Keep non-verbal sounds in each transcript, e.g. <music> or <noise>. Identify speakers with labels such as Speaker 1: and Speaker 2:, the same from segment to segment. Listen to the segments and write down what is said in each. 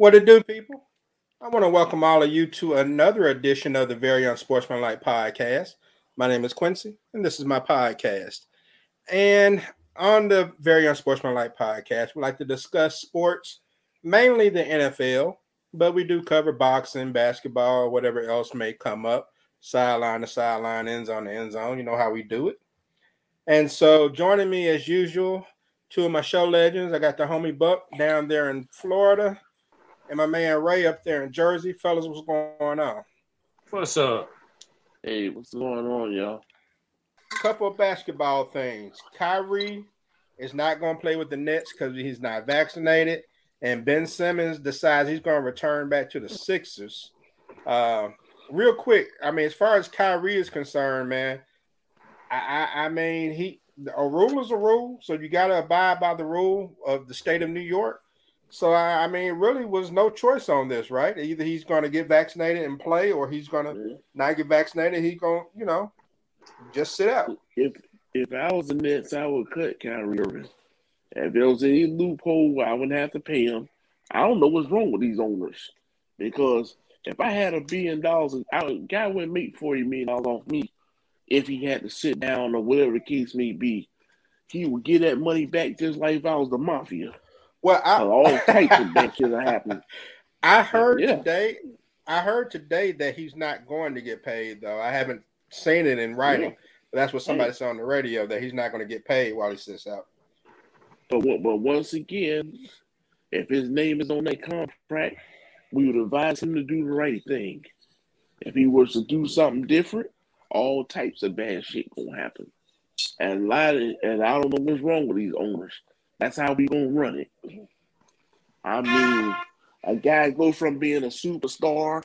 Speaker 1: What it do, people? I want to welcome all of you to another edition of the Very Unsportsmanlike podcast. My name is Quincy, and this is my podcast. And on the Very Unsportsmanlike podcast, we like to discuss sports, mainly the NFL, but we do cover boxing, basketball, whatever else may come up. Sideline to sideline, end zone to end zone. You know how we do it. And so, joining me as usual, two of my show legends. I got the homie Buck down there in Florida and my man Ray up there in Jersey. Fellas, what's going on?
Speaker 2: What's up?
Speaker 3: Hey, what's going on, y'all?
Speaker 1: Couple of basketball things. Kyrie is not going to play with the Nets because he's not vaccinated, and Ben Simmons decides he's going to return back to the Sixers. Uh, real quick, I mean, as far as Kyrie is concerned, man, I, I, I mean, he a rule is a rule, so you got to abide by the rule of the state of New York. So I, I mean, really was no choice on this, right? Either he's going to get vaccinated and play, or he's going to not get vaccinated. He's going, to, you know, just sit out.
Speaker 3: If if I was the Nets, I would cut Kyrie Irving. If there was any loophole, I wouldn't have to pay him. I don't know what's wrong with these owners because if I had a billion dollars, a guy wouldn't make forty million dollars off me if he had to sit down or whatever the case may be. He would get that money back just like if I was the mafia.
Speaker 1: Well, I,
Speaker 3: all types of bad shit are happening. <laughs>
Speaker 1: I heard yeah. today. I heard today that he's not going to get paid though. I haven't seen it in writing. Yeah. But that's what somebody said on the radio that he's not going to get paid while he sits out.
Speaker 3: But but once again, if his name is on that contract, we would advise him to do the right thing. If he was to do something different, all types of bad shit gonna happen. And a lot of, and I don't know what's wrong with these owners. That's how we gonna run it. I mean, a guy go from being a superstar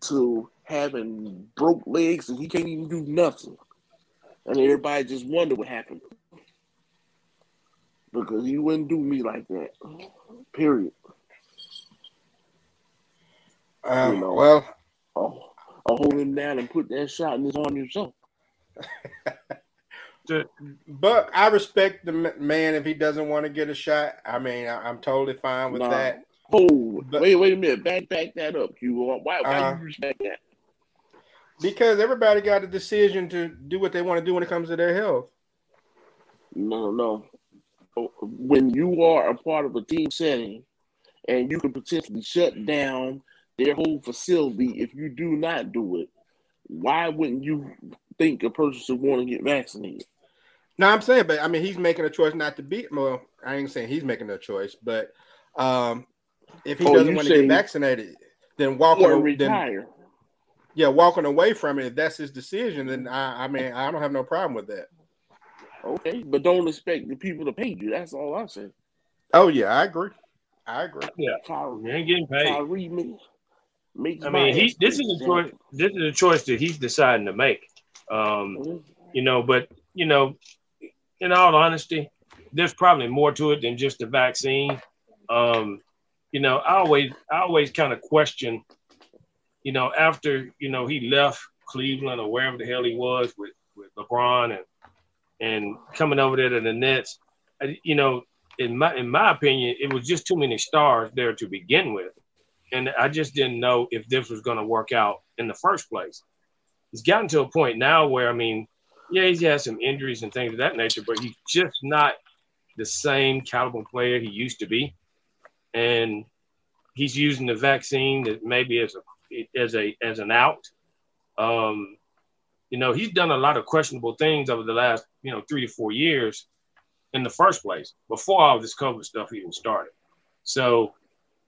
Speaker 3: to having broke legs and he can't even do nothing. And everybody just wonder what happened. Because he wouldn't do me like that. Period.
Speaker 1: Um, you know, well,
Speaker 3: I'll, I'll hold him down and put that shot in his arm yourself. <laughs>
Speaker 1: but I respect the man if he doesn't want to get a shot. I mean, I, am totally fine with nah. that.
Speaker 3: Oh, but, wait, wait a minute. Back, back that up, Q. Why, why uh, you respect that?
Speaker 1: Because everybody got a decision to do what they want to do when it comes to their health.
Speaker 3: No, no. When you are a part of a team setting, and you can potentially shut down their whole facility if you do not do it, why wouldn't you think a person should want to get vaccinated?
Speaker 1: No, I'm saying, but I mean, he's making a choice not to be. Well, I ain't saying he's making a choice, but um, if he oh, doesn't want to get vaccinated, then walking or
Speaker 3: retire. Then,
Speaker 1: yeah, walking away from it, if that's his decision, then I, I mean, I don't have no problem with that.
Speaker 3: Okay, but don't expect the people to pay you. That's all I'm saying.
Speaker 1: Oh yeah, I agree. I agree.
Speaker 2: Yeah, Kyrie, you ain't getting paid.
Speaker 3: Kyrie
Speaker 2: makes, I mean, he this is a choice. This is a choice that he's deciding to make. Um, mm-hmm. you know, but you know, in all honesty, there's probably more to it than just the vaccine. Um, you know, I always I always kind of question, you know, after you know he left Cleveland or wherever the hell he was with with LeBron and and coming over there to the Nets, you know, in my in my opinion, it was just too many stars there to begin with, and I just didn't know if this was going to work out in the first place. It's gotten to a point now where I mean, yeah, he's had some injuries and things of that nature, but he's just not the same caliber player he used to be. And he's using the vaccine that maybe as a as a as an out. Um, you know, he's done a lot of questionable things over the last, you know, three to four years in the first place, before all this COVID stuff even started. So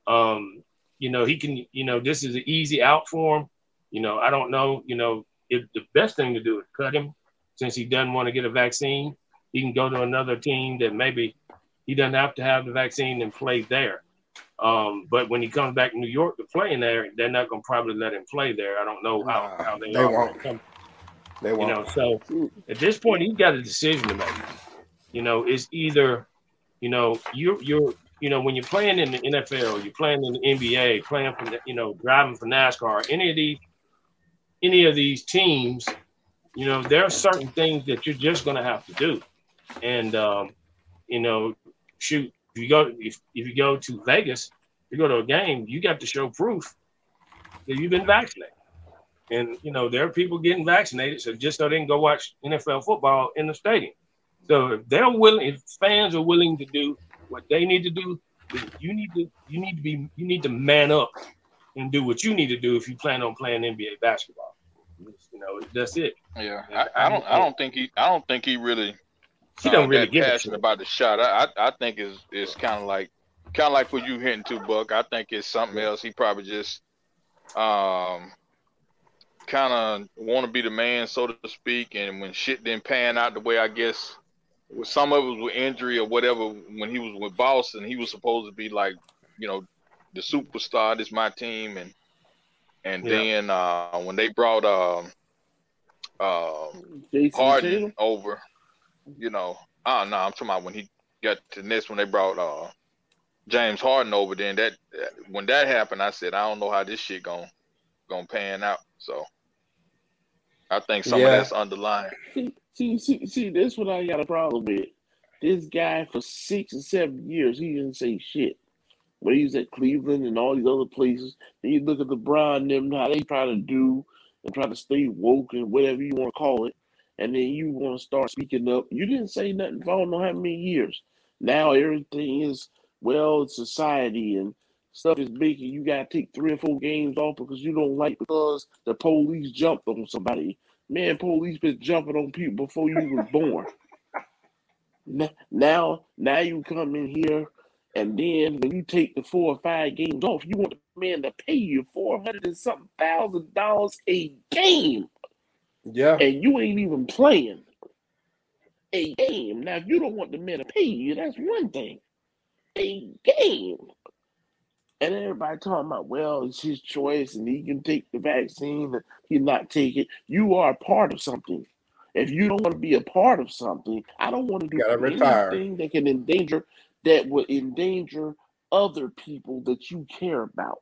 Speaker 2: um, you know, he can, you know, this is an easy out for him. You know, I don't know, you know, if the best thing to do is cut him since he doesn't want to get a vaccine. He can go to another team that maybe he doesn't have to have the vaccine and play there. Um, but when he comes back to New York to play in there, they're not going to probably let him play there. I don't know how, how they,
Speaker 1: they won't. Come. They won't.
Speaker 2: You know, so at this point, he's got a decision to make. You know, it's either, you know, you're you're you know when you're playing in the NFL, you're playing in the NBA, playing for you know driving for NASCAR, any of these any of these teams, you know, there are certain things that you're just going to have to do. And, um, you know, shoot, if you go, if, if you go to Vegas, to go to a game, you got to show proof that you've been vaccinated. And you know, there are people getting vaccinated, so just so they can go watch NFL football in the stadium. So if they're willing, if fans are willing to do what they need to do, you need to you need to be you need to man up and do what you need to do if you plan on playing NBA basketball. You know, that's it.
Speaker 4: Yeah, I, I don't I don't think he I don't think he really he don't uh, really get passionate about the shot. I I, I think it's it's kind of like kind of like what you hitting to Buck. I think it's something else. He probably just um kind of want to be the man, so to speak. And when shit didn't pan out the way I guess with some of it was with injury or whatever. When he was with Boston, he was supposed to be like, you know, the superstar. This my team, and and yeah. then uh, when they brought uh, uh, Harden over, you know, oh no, I'm talking about when he got to this when they brought uh, James Harden over. Then that when that happened, I said I don't know how this shit going gonna pan out. So I think some yeah. of that's underlying. <laughs>
Speaker 3: See, see, see, this what I got a problem with. This guy for six or seven years, he didn't say shit. When he was at Cleveland and all these other places, then you look at LeBron and them, how they try to do and try to stay woke and whatever you want to call it. And then you want to start speaking up. You didn't say nothing for I don't know how many years. Now everything is, well, society and stuff is making you got to take three or four games off because you don't like because the police jumped on somebody. Man, police been jumping on people before you was born. <laughs> Now, now you come in here, and then when you take the four or five games off, you want the man to pay you four hundred and something thousand dollars a game.
Speaker 1: Yeah,
Speaker 3: and you ain't even playing a game. Now, if you don't want the man to pay you, that's one thing. A game. And everybody talking about, well, it's his choice and he can take the vaccine and he not take it. You are a part of something. If you don't want to be a part of something, I don't want to do anything retire. that can endanger that would endanger other people that you care about.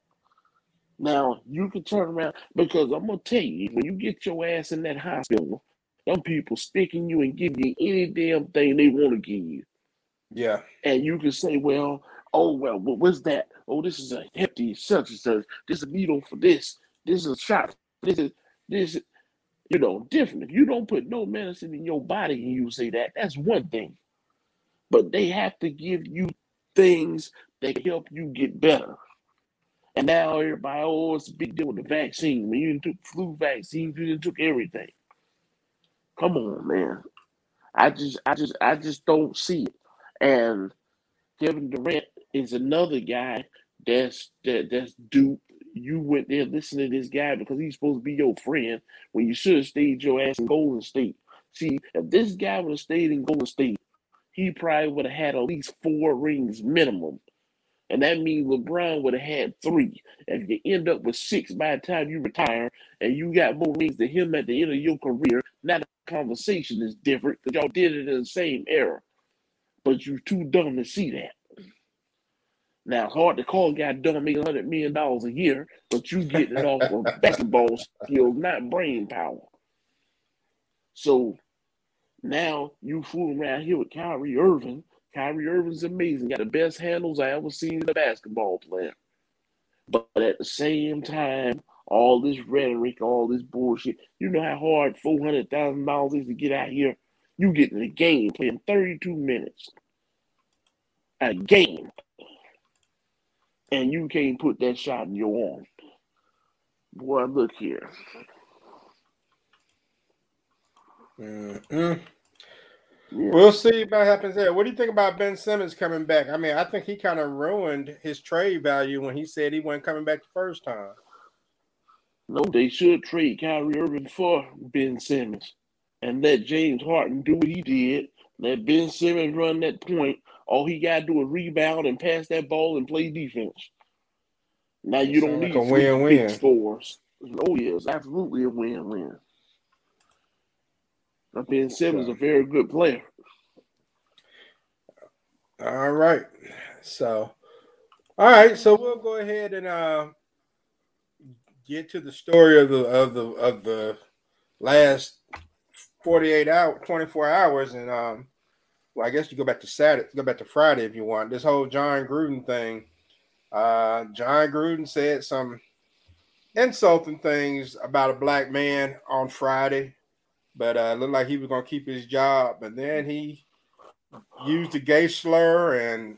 Speaker 3: Now you can turn around because I'm gonna tell you, when you get your ass in that hospital, some people sticking you and give you any damn thing they want to give you.
Speaker 1: Yeah.
Speaker 3: And you can say, well, oh well, what's that? Oh, this is a hefty such and such. This is a needle for this. This is a shot. This is this. You know, different. If you don't put no medicine in your body and you say that, that's one thing. But they have to give you things that help you get better. And now everybody, oh, it's a big deal with the vaccine. When you took flu vaccine, you took everything. Come on, man. I just, I just, I just don't see it. And Kevin Durant is another guy that's that that's dupe. You went there listening to this guy because he's supposed to be your friend when you should have stayed your ass in Golden State. See, if this guy would have stayed in Golden State, he probably would have had at least four rings minimum. And that means LeBron would have had three. If you end up with six by the time you retire and you got more rings than him at the end of your career, now the conversation is different because y'all did it in the same era. But you're too dumb to see that. Now, it's hard to call a guy done making $100 million a year, but you getting it off of <laughs> basketball skills, not brain power. So now you fooling around here with Kyrie Irving. Kyrie Irving's amazing. Got the best handles I ever seen in a basketball player. But at the same time, all this rhetoric, all this bullshit, you know how hard $400,000 is to get out here? You get in the game playing 32 minutes. A game and you can't put that shot in your arm. Boy, look here.
Speaker 1: Mm-hmm. Yeah. We'll see what happens there. What do you think about Ben Simmons coming back? I mean, I think he kind of ruined his trade value when he said he wasn't coming back the first time.
Speaker 3: No, they should trade Kyrie Irving for Ben Simmons and let James Harden do what he did. Let Ben Simmons run that point all he got to do is rebound and pass that ball and play defense. Now you don't need like a win-win scores. Oh yes, absolutely a win-win. Ben Simmons is a very good player.
Speaker 1: All right. So, all right. So we'll go ahead and uh, get to the story of the of the of the last forty eight hour, twenty four hours, and um, well, I guess you go back to Saturday, go back to Friday if you want. This whole Jon Gruden thing Uh, Jon Gruden said some insulting things about a black man on Friday, but uh, looked like he was going to keep his job. And then he used the gay slur and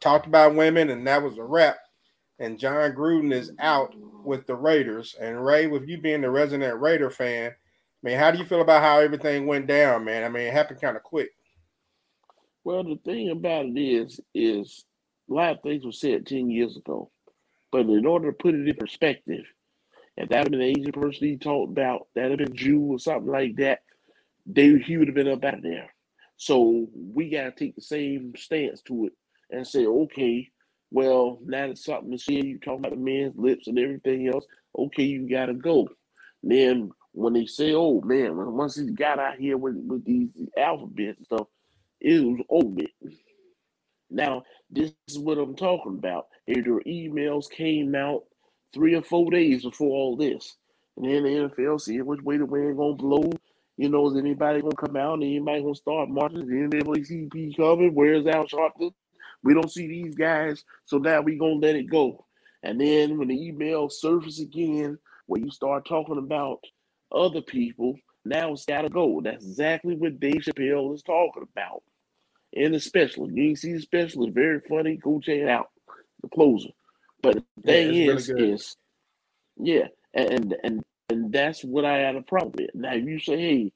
Speaker 1: talked about women, and that was a wrap. And Jon Gruden is out with the Raiders. And Ray, with you being the resident Raider fan, I mean, how do you feel about how everything went down, man? I mean, it happened kind of quick.
Speaker 3: Well, the thing about it is, is a lot of things were said ten years ago, but in order to put it in perspective, if that had been an Asian person he talked about, that had been Jew or something like that, they he would have been up out there. So we gotta take the same stance to it and say, okay, well, now that something is here, you talking about the man's lips and everything else, okay, you gotta go. Then when they say, oh man, once he got out here with, with these alphabets and stuff, it was over. Now, this is what I'm talking about. If Their emails came out three or four days before all this. And then the NFL see which way the wind gonna blow. You know, is anybody gonna come out? Anybody gonna start marching? Is anybody CP coming? Where's Al Sharpton? We don't see these guys, so now we gonna let it go. And then when the email surface again, where you start talking about other people, now it's gotta go. That's exactly what Dave Chappelle is talking about. In the special. You see the special, it's very funny. Go check it out. The closer. But the thing yeah, is, really is yeah, and and and that's what I had a problem with. Now you say, hey,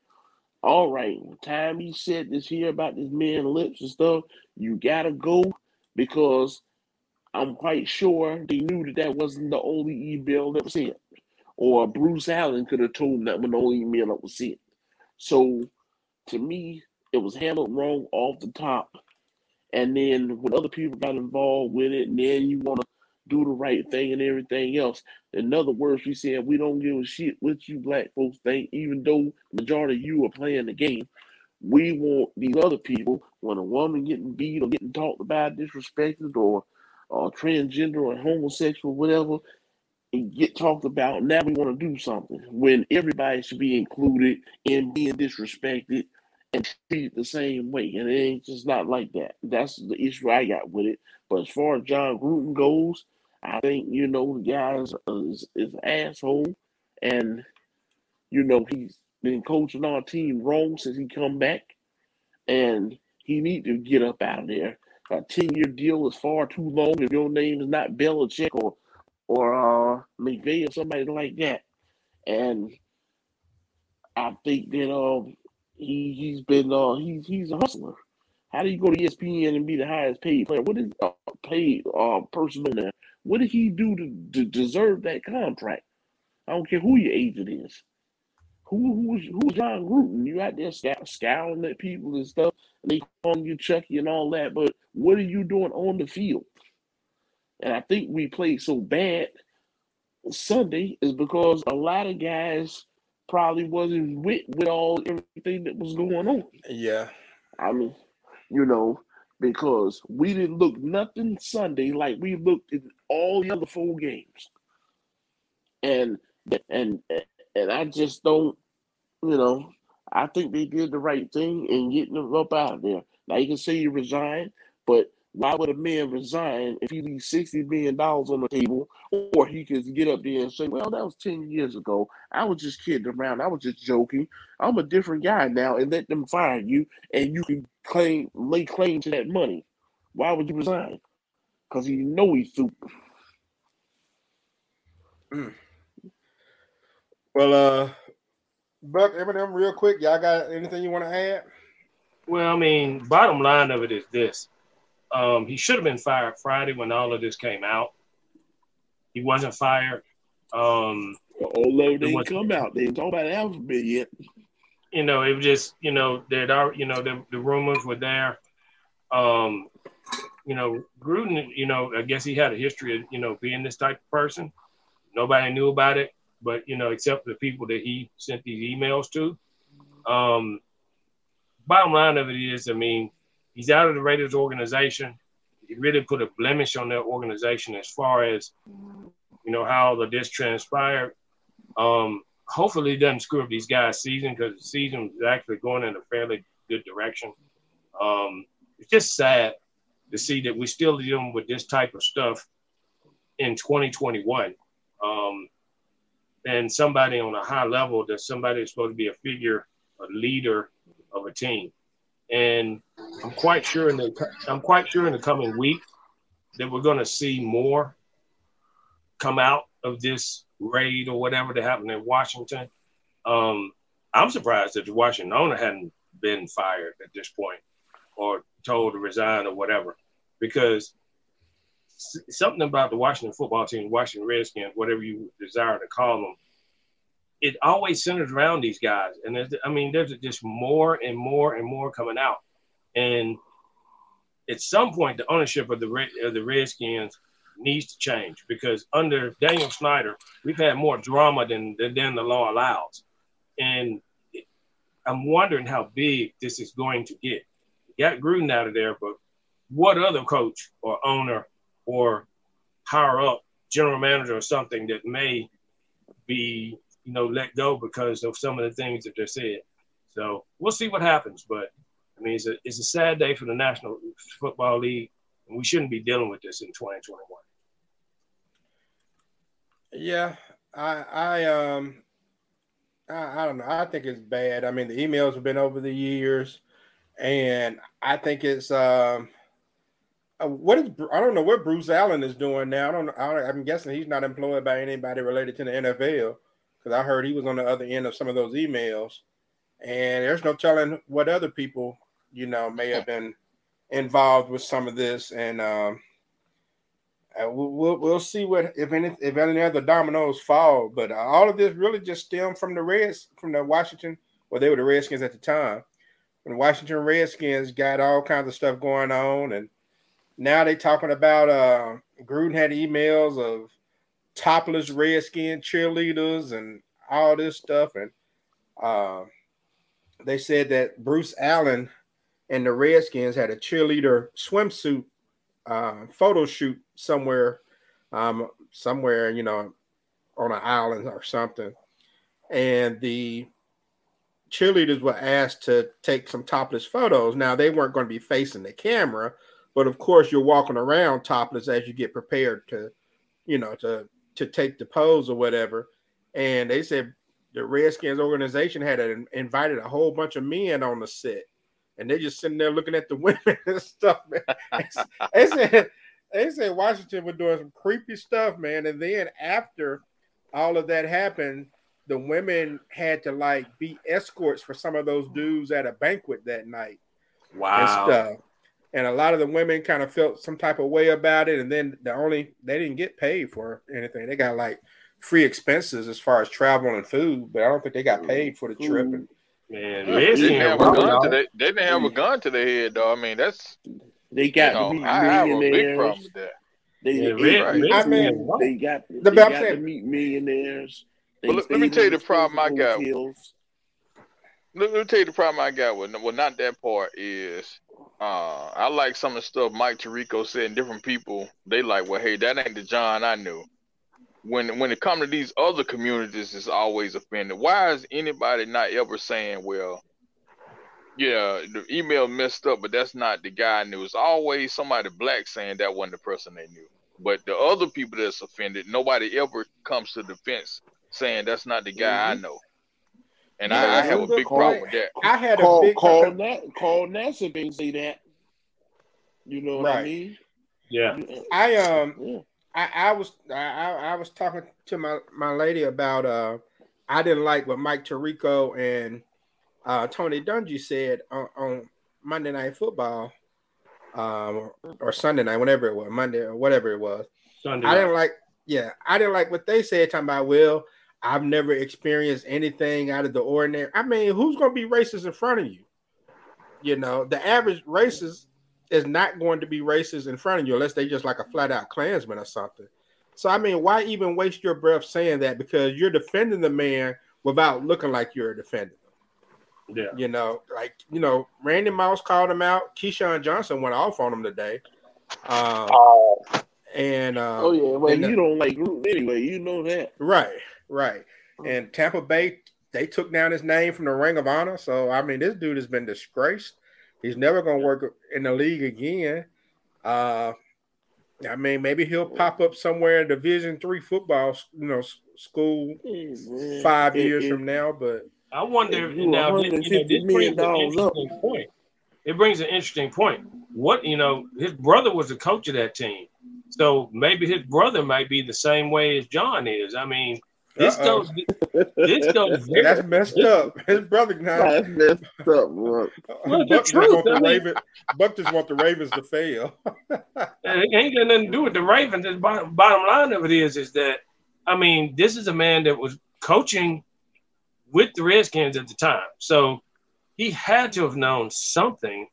Speaker 3: all right, time he said this here about this man lips and stuff, you gotta go because I'm quite sure they knew that that wasn't the only email that was sent, or Bruce Allen could have told them that was the only email that was sent. So, to me, it was handled wrong off the top, and then when other people got involved with it, and then you want to do the right thing and everything else. In other words, we said we don't give a shit what you black folks think, even though majority of you are playing the game. We want these other people, when a woman getting beat or getting talked about, disrespected, or or transgender or homosexual, whatever, and get talked about. Now we want to do something when everybody should be included in being disrespected and treated the same way. And it ain't just not like that. That's the issue I got with it. But as far as Jon Gruden goes, I think you know the guy is, is, asshole, and you know he's been coaching our team wrong since he come back, and he need to get up out of there. A ten year deal is far too long if your name is not Belichick or or uh, McVay or somebody like that, and I think that um he he's been uh he's he's a hustler. How do you go to ESPN and be the highest paid player? What is uh, paid uh person on there? What did he do to, to deserve that contract? I don't care who your agent is. Who who's who's Jon Gruden? You out there scout, scouting at people and stuff, and they calling you Chucky and all that. But what are you doing on the field? And I think we played so bad Sunday is because a lot of guys probably wasn't with with all everything that was going on.
Speaker 1: Yeah.
Speaker 3: I mean, you know, because we didn't look nothing Sunday like we looked in all the other four games. And and and I just don't, you know, I think they did the right thing in getting them up out of there. Now you can say you resigned, but why would a man resign if he leaves sixty million dollars on the table, or he could get up there and say, "Well, that was ten years ago. I was just kidding around. I was just joking. I'm a different guy now," and let them fire you, and you can claim lay claim to that money. Why would you resign? Because you know he's super. <clears throat>
Speaker 1: Mm. Well, uh, Buck, M&M, real quick, y'all got anything you want to add?
Speaker 2: Well, I mean, bottom line of it is this um, he should have been fired Friday when all of this came out. He wasn't fired. Um,
Speaker 3: Although they didn't come out, they didn't talk about the alphabet yet.
Speaker 2: You know, it was just you know that you know the, the rumors were there. Um, you know, Gruden, you know, I guess he had a history of you know being this type of person. Nobody knew about it, but you know, except the people that he sent these emails to. Um, bottom line of it is, I mean, he's out of the Raiders organization. He really put a blemish on their organization as far as you know how the this transpired. Um, hopefully, he doesn't screw up these guys' season because the season is actually going in a fairly good direction. Um, it's just sad to see that we're still dealing with this type of stuff in 2021. Um, and somebody on a high level that somebody is supposed to be a figure, a leader of a team. And I'm quite sure in the I'm quite sure in the coming week that we're going to see more come out of this raid or whatever that happened in Washington. Um, I'm surprised that the Washington owner hadn't been fired at this point or told to resign or whatever, because something about the Washington football team, Washington Redskins, whatever you desire to call them, it always centers around these guys. And I mean, there's just more and more and more coming out. And at some point, the ownership of the of the Redskins needs to change because under Daniel Snyder, we've had more drama than than the law allows. And I'm wondering how big this is going to get. got Gruden out of there, but what other coach or owner or higher up general manager or something that may be, you know, let go because of some of the things that they're said. So we'll see what happens. But I mean, it's a, it's a sad day for the National Football League, and we shouldn't be dealing with this in 2021.
Speaker 1: Yeah, I, I, um, I, I don't know. I think it's bad. I mean, the emails have been over the years, and I think it's um uh, what is I don't know what Bruce Allen is doing now. I don't. I am guessing he's not employed by anybody related to the NFL because I heard he was on the other end of some of those emails, and there's no telling what other people you know may have been involved with some of this, and um, uh, we'll, we'll, see what if any if any other dominoes fall. But all of this really just stemmed from the Reds from the Washington. Well, they were the Redskins at the time. When the Washington Redskins got all kinds of stuff going on, and now they're talking about uh, Gruden had emails of topless Redskin cheerleaders and all this stuff, and uh, they said that Bruce Allen and the Redskins had a cheerleader swimsuit uh, photo shoot somewhere, um, somewhere, you know, on an island or something. And the cheerleaders were asked to take some topless photos. Now they weren't going to be facing the camera, but of course you're walking around topless as you get prepared to, you know, to to take the pose or whatever. And they said the Redskins organization had invited a whole bunch of men on the set and they're just sitting there looking at the <laughs> women and stuff. Man. they said they said Washington was doing some creepy stuff, man. And then after all of that happened, the women had to like be escorts for some of those dudes at a banquet that night.
Speaker 2: Wow. And
Speaker 1: a lot of the women kind of felt some type of way about it. And then the only they didn't get paid for anything. They got like free expenses as far as travel and food, but I don't think they got paid for the trip. And
Speaker 2: Man,
Speaker 4: they didn't have a gun to their, they didn't have a mm. gun to their head though. I mean, that's
Speaker 3: they got you know, I have a big problem with that. They, yeah, they, right. I mean, they got the they got to meet millionaires.
Speaker 4: Well, let, let me tell you the problem I got. Let, let, me tell you the problem I got with well, not that part is uh, I like some of the stuff Mike Tirico said and different people. They like, well, hey, that ain't the Jon I knew when when it comes to these other communities, it's always offended. Why is anybody not ever saying, "Well, yeah, the email messed up, but that's not the guy I knew." It's always somebody black saying that wasn't the person they knew. But the other people that's offended, nobody ever comes to defense saying that's not the guy mm-hmm. I know. And yeah, I, I, have a big problem with that.
Speaker 3: I had call, a big call that call Nassib and say that. You know what right. I mean?
Speaker 2: Yeah.
Speaker 1: I um yeah. I, I was I, I was talking to my, my lady about uh I didn't like what Mike Tirico and uh, Tony Dungy said on, on Monday Night Football um, or Sunday night, whenever it was, Monday or whatever it was. Sunday I didn't like, yeah, I didn't like what they said. Talking about, well, I've never experienced anything out of the ordinary. I mean, who's going to be racist in front of you? You know, the average racist is not going to be racist in front of you unless they just like a flat out Klansman or something. So I mean, why even waste your breath saying that? Because you're defending the man without looking like you're defending him. Yeah. You know, like you know, Randy Moss called him out. Keyshawn Johnson went off on him today. Um, uh, and uh,
Speaker 3: oh yeah, well you the, don't like Gruden anyway. You know that,
Speaker 1: right? Right. And Tampa Bay, they took down his name from the Ring of Honor. So I mean, this dude has been disgraced. He's never going to work in the league again. Uh, I mean, maybe he'll pop up somewhere in Division three football, you know, school five years from now. But
Speaker 2: I wonder now. You know, this brings an interesting up. point. It brings an interesting point. What you know, his brother was the coach of that team, so maybe his brother might be the same way as Jon is. I mean, this Uh-oh. goes. This goes. <laughs>
Speaker 1: Very, That's messed up. His brother now. That's messed up. Bro. Well, Buck, just want the Raven, Buck just want the Ravens to fail. <laughs>
Speaker 2: it ain't got nothing to do with the Ravens. The bottom, bottom line of it is, is that I mean, this is a man that was coaching with the Redskins at the time, so he had to have known something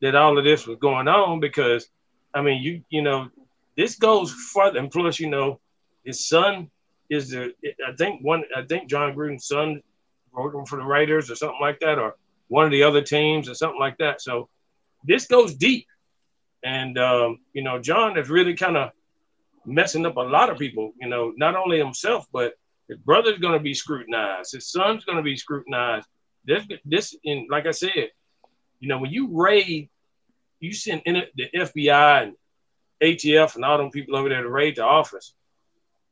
Speaker 2: that all of this was going on because, I mean, you you know, this goes further, and plus, you know, his son is the I think one I think Jon Gruden's son working for the Raiders or something like that, or one of the other teams or something like that. So this goes deep, and um, you know Jon is really kind of messing up a lot of people. You know, not only himself, but his brother's going to be scrutinized. His son's going to be scrutinized. This this in like I said, you know, when you raid, you send in the FBI and ATF and all them people over there to raid the office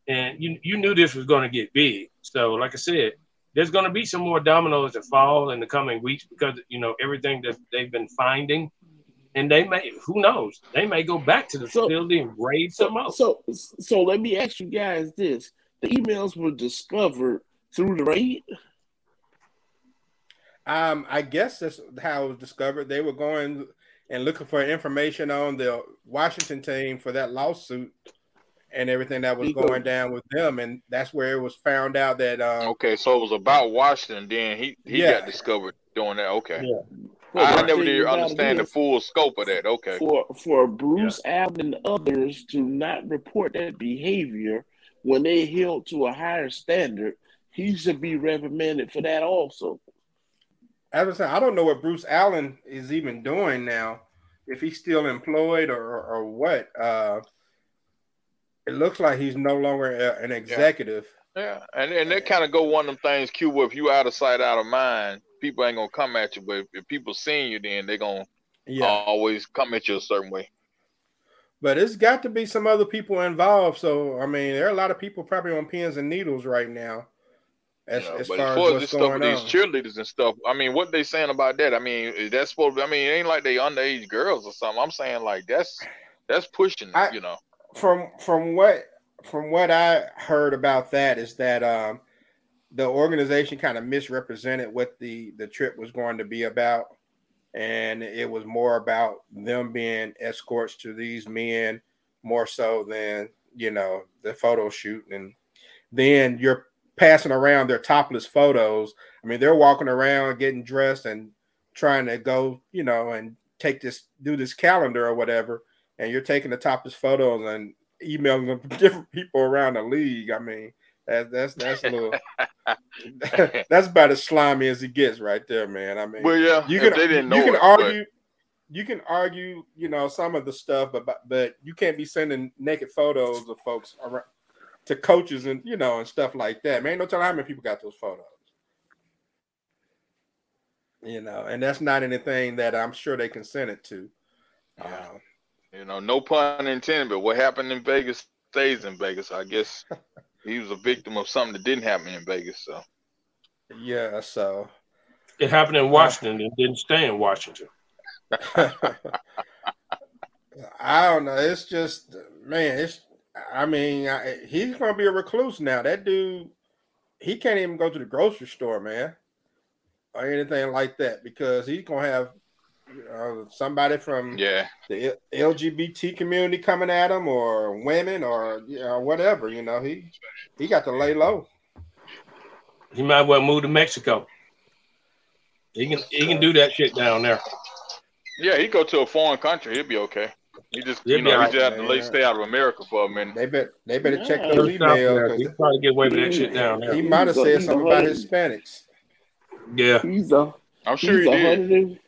Speaker 2: and you you knew this was going to get big. So, like I said, there's going to be some more dominoes that fall in the coming weeks because you know everything that they've been finding, and they may who knows they may go back to the so, facility and raid
Speaker 3: so,
Speaker 2: some more.
Speaker 3: So, so let me ask you guys this: the emails were discovered through the raid.
Speaker 1: Um, I guess that's how it was discovered. They were going and looking for information on the Washington team for that lawsuit and everything that was going down with them, and that's where it was found out that. Um,
Speaker 4: okay, so it was about Washington. Then he he yeah. got discovered doing that. Okay. Yeah. Well, I never did understand the full scope of that. Okay.
Speaker 3: For for Bruce yeah. Allen and others to not report that behavior when they held to a higher standard, he should be reprimanded for that also.
Speaker 1: As I said, I don't know what Bruce Allen is even doing now, if he's still employed or or what. Uh, it looks like he's no longer a, an executive.
Speaker 4: Yeah, yeah. and and that kind of go one of them things, Q. Where if you out of sight, out of mind, people ain't gonna come at you. But if, if people seeing you, then they're gonna yeah. always come at you a certain way.
Speaker 1: But it's got to be some other people involved. So I mean, there are a lot of people probably on pins and needles right now.
Speaker 4: As, yeah, as far as, far as this stuff with these cheerleaders and stuff, I mean, what they saying about that? I mean, that's supposed. To, I mean, it ain't like they underage girls or something. I'm saying like that's that's pushing. I, you know,
Speaker 1: from from what from what I heard about that is that um, the organization kind of misrepresented what the the trip was going to be about, and it was more about them being escorts to these men more so than you know the photo shoot, and then you're passing around their topless photos. I mean, they're walking around getting dressed and trying to go, you know, and take this do this calendar or whatever and you're taking the topless photos and emailing them to <laughs> different people around the league. I mean, that, that's that's a little <laughs> <laughs> that's about as slimy as it gets right there, man. I mean,
Speaker 4: well, yeah,
Speaker 1: you can you can it, argue. But... You can argue, you know, some of the stuff, but but you can't be sending naked photos of folks around, to coaches and you know and stuff like that. Man, no telling how many people got those photos. You know, and that's not anything that I'm sure they consented to.
Speaker 4: Yeah. Um, you know, no pun intended, but what happened in Vegas stays in Vegas. I guess he was a victim of something that didn't happen in Vegas. So,
Speaker 1: yeah, so
Speaker 2: it happened in uh, Washington and didn't stay in Washington. <laughs>
Speaker 1: I don't know. It's just, man, it's, I mean, I, he's going to be a recluse now. That dude, he can't even go to the grocery store, man, or anything like that because he's going to have uh, somebody from
Speaker 4: yeah
Speaker 1: the LGBT community coming at him, or women, or you know, whatever. You know, he he got to lay low.
Speaker 2: He might well move to Mexico. He can he can do that shit down there.
Speaker 4: Yeah, he go to a foreign country. He'll be okay. He just He'll you know right. he just have to stay out of America for a minute.
Speaker 1: They bet they better yeah. check those emails.
Speaker 2: He probably get away with that shit down there.
Speaker 1: He might have said something about Hispanics.
Speaker 2: Yeah,
Speaker 3: he's a. I'm sure he did.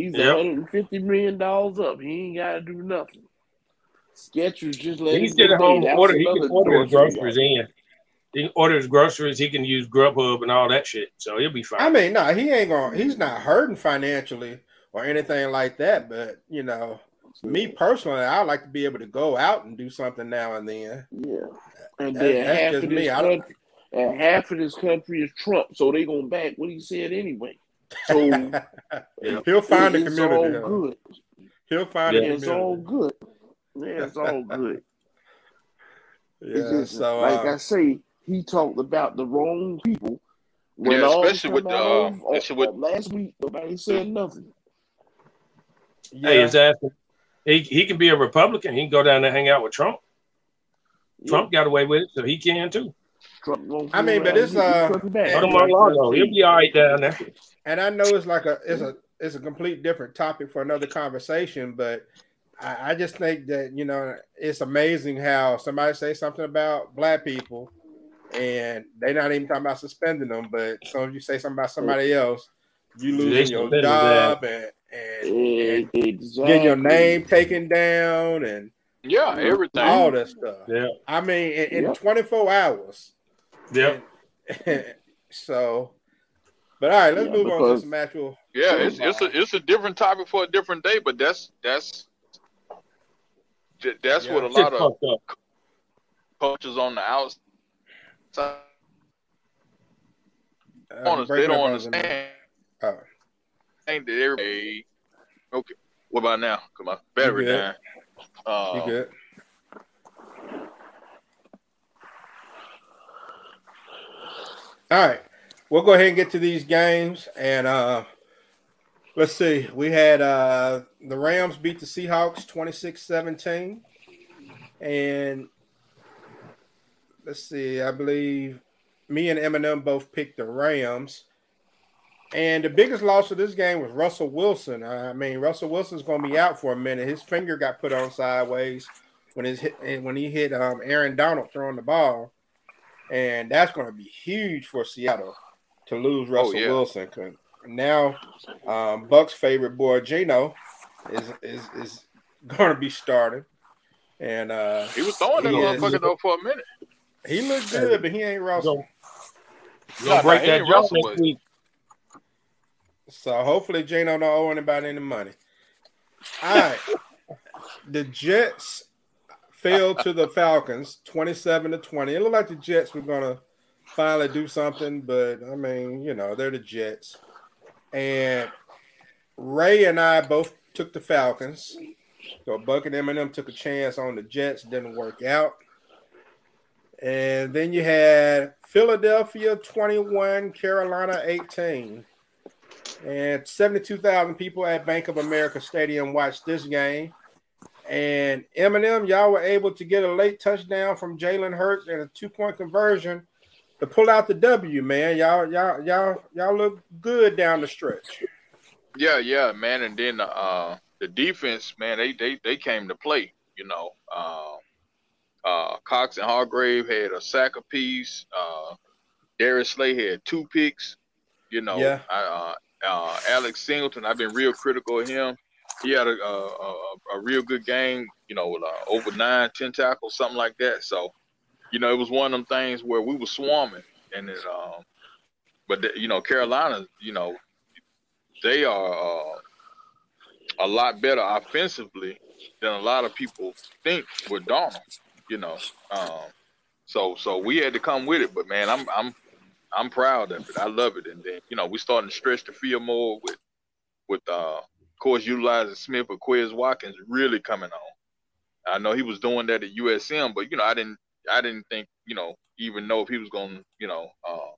Speaker 3: He's yep. 150 million dollars up. He ain't got to do nothing. Skechers just let.
Speaker 2: He's at home. Order. He can order his groceries in. He can order his groceries. He can use Grubhub and all that shit. So he'll be fine.
Speaker 1: I mean, no, he ain't going. He's not hurting financially or anything like that. But you know, me personally, I like to be able to go out and do something now and then.
Speaker 3: Yeah, and then half of this country, and half of this country is Trump, so they gonna back what he said anyway. So <laughs>
Speaker 1: he'll find it, the community. All good. He'll find
Speaker 3: yeah, it. It's all good. Yeah, it's all good. <laughs> yeah, just, so like uh, I say, he talked about the wrong people.
Speaker 4: When yeah, especially with the uh,
Speaker 3: of, with, last week, nobody said nothing.
Speaker 2: Yeah. Hey, is that he, he can be a Republican. He can go down there and hang out with Trump. Yeah. Trump got away with it, so he can too.
Speaker 1: Trump I mean, but it's uh,
Speaker 2: He'll be all right down there.
Speaker 1: And I know it's like a it's a it's a complete different topic for another conversation, but I, I just think that you know it's amazing how somebody say something about black people, and they're not even talking about suspending them, but so if you say something about somebody else, you losing your job and and, and exactly. getting your name taken down and
Speaker 4: yeah, everything,
Speaker 1: all that stuff.
Speaker 2: Yeah, I
Speaker 1: mean, in, in 24 hours.
Speaker 2: Yeah. <laughs>
Speaker 1: so, but all right, let's yeah, move because, on to some actual.
Speaker 4: Yeah, it's it's a it's a different topic for a different day, but that's that's that's yeah. what a lot of coaches on the outside uh, they don't understand. Oh think that everybody. Okay. What about now? Come on, battery down. Uh,
Speaker 1: you good? All right, we'll go ahead and get to these games, and uh, let's see. We had uh, the Rams beat the Seahawks 26-17, and let's see. I believe me and M&M both picked the Rams. And the biggest loss of this game was Russell Wilson. I mean, Russell Wilson's going to be out for a minute. His finger got put on sideways when his hit, when he hit um, Aaron Donald throwing the ball, and that's going to be huge for Seattle to lose oh, Russell oh, yeah. Wilson. Cause now, um, Buck's favorite boy Geno is is is going to be starting, and uh,
Speaker 4: he was throwing that motherfucker though for a minute.
Speaker 1: He looked good, but he ain't Russell.
Speaker 2: Gonna break that jump next week.
Speaker 1: So hopefully Geno don't owe anybody any money. All right. <laughs> the Jets fell to the Falcons 27 to 20. It looked like the Jets were gonna finally do something, but I mean, you know, they're the Jets. And Ray and I both took the Falcons. So Buck and M&M took a chance on the Jets, didn't work out. And then you had Philadelphia 21, Carolina 18. And 72,000 people at Bank of America Stadium watched this game. And M&M, y'all were able to get a late touchdown from Jalen Hurts and a two-point conversion to pull out the W, man. Y'all, y'all, y'all, y'all look good down the stretch.
Speaker 4: Yeah, yeah, man. And then uh the defense, man, they they they came to play, you know. Uh, uh Cox and Hargrave had a sack apiece. Uh Darius Slay had two picks. You know,
Speaker 1: yeah.
Speaker 4: I, uh, uh, Alex Singleton, I've been real critical of him. He had a, a, a, a real good game, you know, with uh, over nine, ten tackles, something like that. So, you know, it was one of them things where we were swarming, and it, um, but the, you know, Carolina, you know, they are uh, a lot better offensively than a lot of people think with Darnold. You know, um, so so we had to come with it. But man, I'm I'm I'm proud of it. I love it. And then, you know, we starting to stretch the field more with with uh of course utilizing Smith or Quez Watkins really coming on. I know he was doing that at USM, but you know, I didn't I didn't think, you know, even know if he was gonna, you know, uh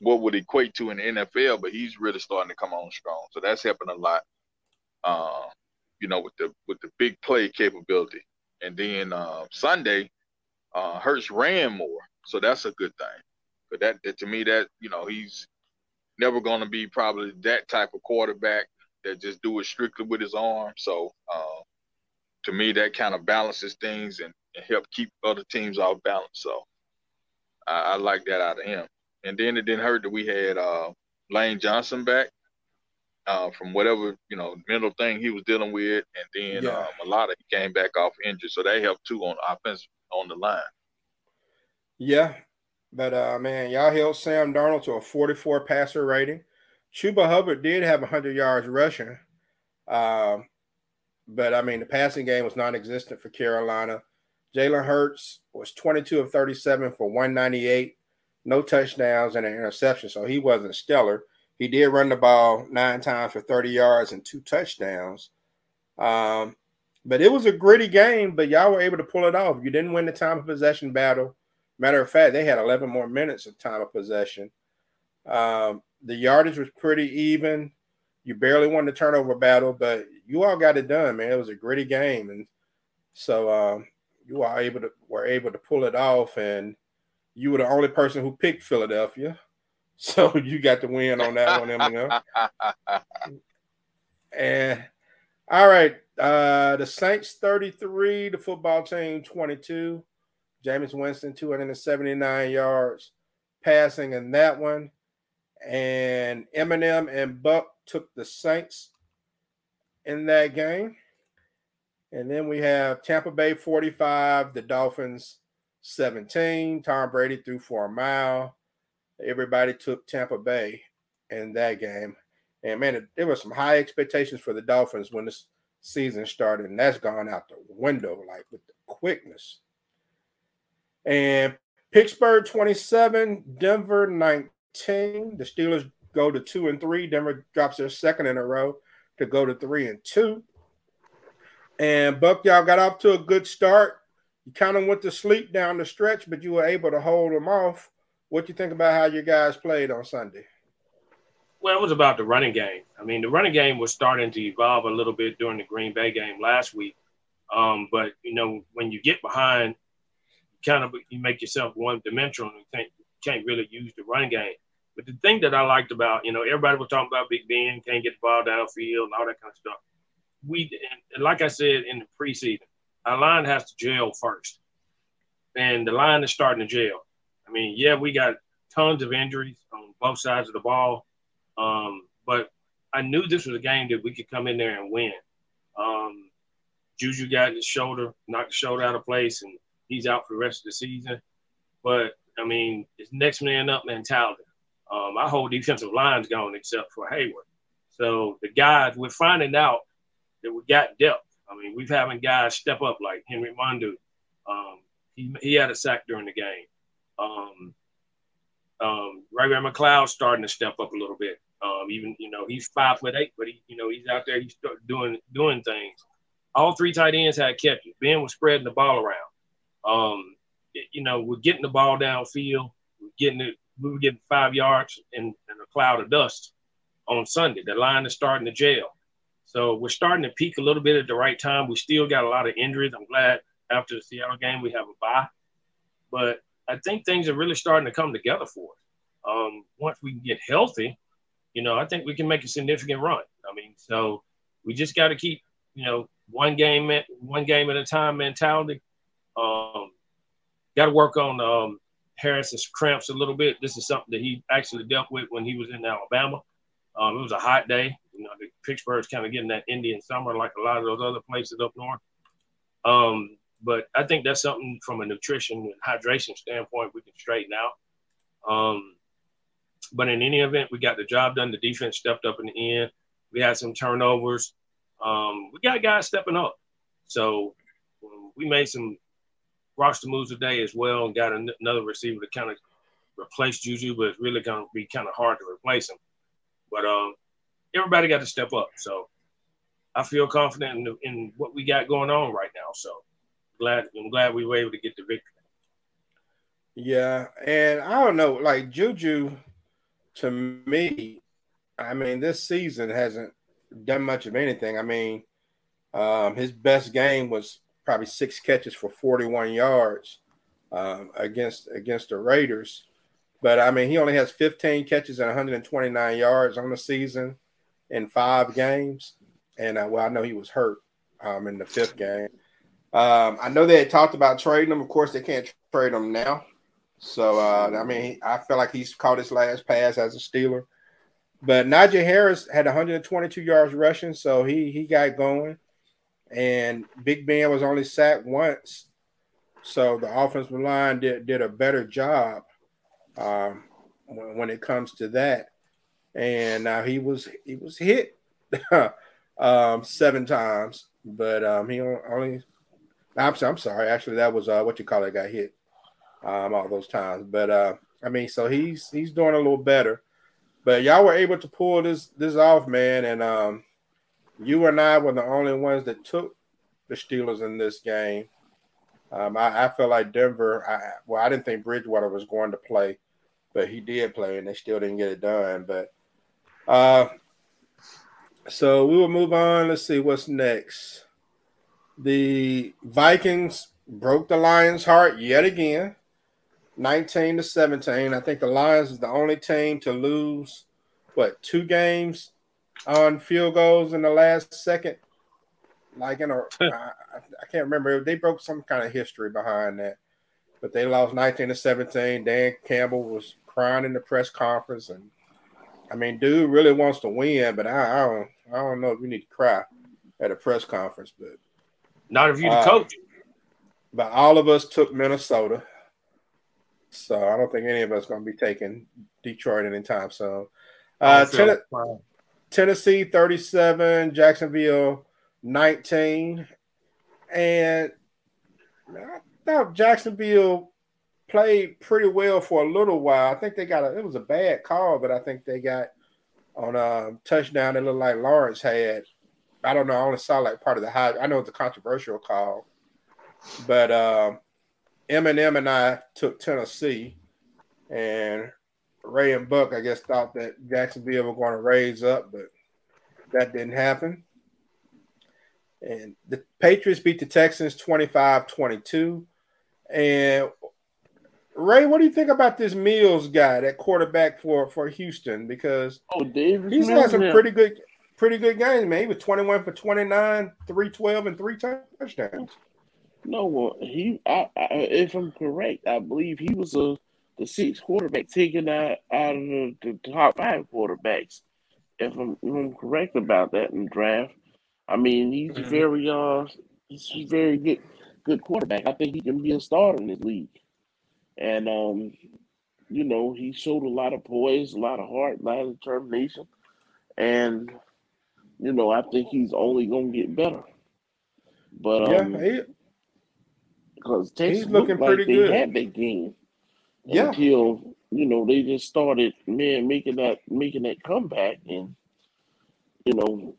Speaker 4: what would equate to in the NFL, but he's really starting to come on strong. So that's helping a lot. Uh, you know, with the with the big play capability. And then uh, Sunday, uh, Hurts ran more, so that's a good thing. But that, that to me, that you know, he's never going to be probably that type of quarterback that just do it strictly with his arm. So uh, to me, that kind of balances things and help keep other teams off balance. So I, I, like that out of him. And then it didn't hurt that we had uh, Lane Johnson back uh, from whatever you know mental thing he was dealing with, and then yeah. um, a lot of he came back off injured, so that helped too on offense on the line.
Speaker 1: Yeah, but uh, man, y'all held Sam Darnold to a 44 passer rating. Chuba Hubbard did have 100 yards rushing. Um, but I mean, the passing game was non existent for Carolina. Jalen Hurts was 22 of 37 for 198, no touchdowns and an interception. So he wasn't stellar. He did run the ball nine times for 30 yards and two touchdowns. Um, but it was a gritty game, but y'all were able to pull it off. You didn't win the time of possession battle. Matter of fact, they had 11 more minutes of time of possession. Um, the yardage was pretty even. You barely won the turnover battle, but you all got it done, man. It was a gritty game, and so um, you are able to were able to pull it off. And you were the only person who picked Philadelphia, <laughs> so you got the win on that one, M&M. and all right, uh, the Saints 33, the football team 22. Jameis Winston 279 yards passing in that one. And M&M and Buck took the Saints in that game. And then we have Tampa Bay 45, the Dolphins 17. Tom Brady threw for a mile. Everybody took Tampa Bay in that game. And man, there were some high expectations for the Dolphins when this season started, and that's gone out the window like with the quickness. And Pittsburgh 27, Denver 19. The Steelers go to two and three. Denver drops their second in a row to go to three and two. And Buck, y'all got off to a good start. You kind of went to sleep down the stretch, but you were able to hold them off. What do you think about how your guys played on Sunday?
Speaker 2: Well, it was about the running game. I mean, the running game was starting to evolve a little bit during the Green Bay game last week. Um, but you know, when you get behind, you kind of you make yourself one dimensional and you can't really use the running game. But the thing that I liked about, you know, everybody was talking about Big Ben can't get the ball downfield and all that kind of stuff. We, like I said in the preseason, our line has to jail first, and the line is starting to jail. I mean, yeah, we got tons of injuries on both sides of the ball, um, but I knew this was a game that we could come in there and win. Um, Juju got his shoulder, knocked the shoulder out of place, and he's out for the rest of the season. But I mean, it's next man up mentality. Um, our whole defensive line's gone except for Heyward. So the guys, we're finding out that we got depth. I mean, we've having guys step up like Henry Mondeaux. Um, he, he had a sack during the game. Um, um, Ray Ray McCloud starting to step up a little bit. Um, even you know he's five foot eight, but he you know he's out there he's doing doing things. All three tight ends had catches. Ben was spreading the ball around. Um, it, you know we're getting the ball downfield. We're getting it we were getting five yards in, in a cloud of dust on Sunday. The line is starting to jail. So we're starting to peak a little bit at the right time. We still got a lot of injuries. I'm glad after the Seattle game we have a bye. But I think things are really starting to come together for us. Um, once we get healthy, you know, I think we can make a significant run. I mean, so we just got to keep, you know, one game at one game at a time mentality. Um, got to work on um, Harris's cramps a little bit. This is something that he actually dealt with when he was in Alabama. Um, it was a hot day. You know, Pittsburgh's kind of getting that Indian summer like a lot of those other places up north. Um, but I think that's something from a nutrition and hydration standpoint we can straighten out. Um, but in any event, we got the job done. The defense stepped up in the end. We had some turnovers. Um, we got guys stepping up. So um, we made some roster moves today as well and got an- another receiver to kind of replace Juju, but it's really going to be kind of hard to replace him. But um, everybody got to step up. So I feel confident in, the, in what we got going on right now. So glad I'm glad we were able to get the victory.
Speaker 1: Yeah, and I don't know, like Juju, to me, I mean, this season hasn't done much of anything. I mean, um, his best game was probably six catches for 41 yards um, against against the Raiders. But I mean, he only has 15 catches and 129 yards on the season in five games. And uh, well, I know he was hurt um, in the fifth game. Um, I know they had talked about trading him. Of course, they can't trade him now. So uh, I mean, I feel like he's caught his last pass as a Steeler. But Najee Harris had 122 yards rushing, so he he got going and Big Ben was only sacked once. So the offensive line did, did a better job um, when, when, it comes to that. And now he was he was hit <laughs> um, seven times, but um, he only. I'm, I'm sorry. Actually, that was uh, what you call it. Got hit um, all those times, but uh, I mean, so he's he's doing a little better. But y'all were able to pull this this off, man, and um, you and I were the only ones that took the Steelers in this game. Um, I, I feel like Denver. I, well, I didn't think Bridgewater was going to play, but he did play, and they still didn't get it done. But uh, so we will move on. Let's see what's next. The Vikings broke the Lions' heart yet again, 19 to 17. I think the Lions is the only team to lose what two games on field goals in the last second. Like in a, <laughs> I, I can't remember. They broke some kind of history behind that, but they lost 19 to 17. Dan Campbell was crying in the press conference, and I mean, dude really wants to win, but I, I don't, I don't know if you need to cry at a press conference, but
Speaker 2: not if you're the uh, coach.
Speaker 1: But all of us took Minnesota, so I don't think any of us going to be taking Detroit anytime soon. Uh, ten- Tennessee 37, Jacksonville 19. And I thought Jacksonville played pretty well for a little while. I think they got a, it was a bad call, but I think they got on a touchdown that looked like Lawrence had. I don't know. I only saw like part of the high. I know it's a controversial call, but um, M&M and I took Tennessee, and Ray and Buck, I guess, thought that Jacksonville were going to raise up, but that didn't happen. And the Patriots beat the Texans 25 22. And Ray, what do you think about this Mills guy, that quarterback for, for Houston? Because
Speaker 3: oh, David
Speaker 1: he's had some pretty good pretty good games, man. He was 21 for 29, 312, and three touchdowns.
Speaker 3: No, well, he I, I, if I'm correct, I believe he was a the sixth quarterback taken out, out of the, the top five quarterbacks. If I'm, if I'm, correct about that in the draft, I mean he's mm-hmm. very uh he's a very good good quarterback. I think he can be a starter in this league, and um you know he showed a lot of poise, a lot of heart, a lot of determination, and you know I think he's only gonna get better. But um, yeah, because Texas he's looking pretty like good. They had that game yeah. until you know they just started man making that making that comeback and you know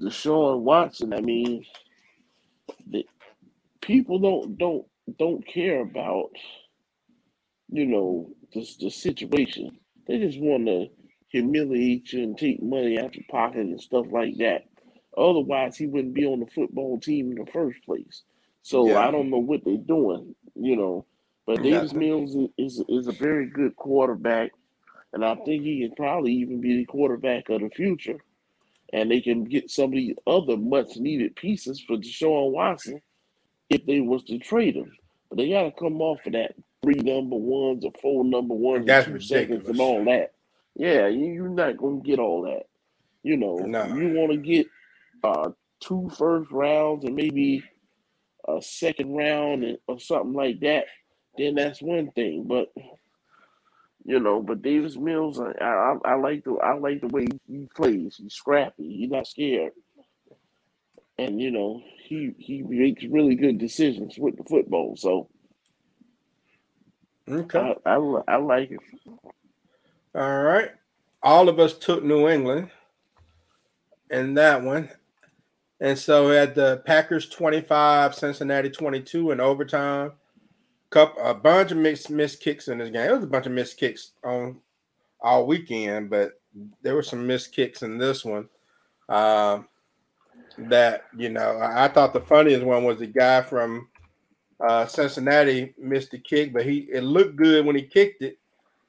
Speaker 3: Deshaun Watson. I mean, the, people don't don't don't care about you know the the situation. They just want to humiliate you and take money out your pocket and stuff like that. Otherwise, he wouldn't be on the football team in the first place. So yeah. I don't know what they're doing. You know, but Davis Mills is, is a very good quarterback, and I think he can probably even be the quarterback of the future. And they can get some of the other much needed pieces for Deshaun Watson if they was to trade him. But they got to come off of that three number ones or four number ones That's two ridiculous. seconds and all that. Yeah, you're not going to get all that. You know, no. you want to get uh, two first rounds and maybe a second round or something like that then that's one thing. But you know, but Davis Mills, I, I, I like the I like the way he plays. He's scrappy. He's not scared, and you know he he makes really good decisions with the football. So
Speaker 1: okay,
Speaker 3: I, I, I like it.
Speaker 1: All right, all of us took New England in that one. And so we had the Packers 25, Cincinnati 22 in overtime couple a bunch of missed missed kicks in this game. It was a bunch of missed kicks on all weekend, but there were some missed kicks in this one. Uh, that you know, I, thought the funniest one was the guy from uh, Cincinnati missed the kick, but he it looked good when he kicked it,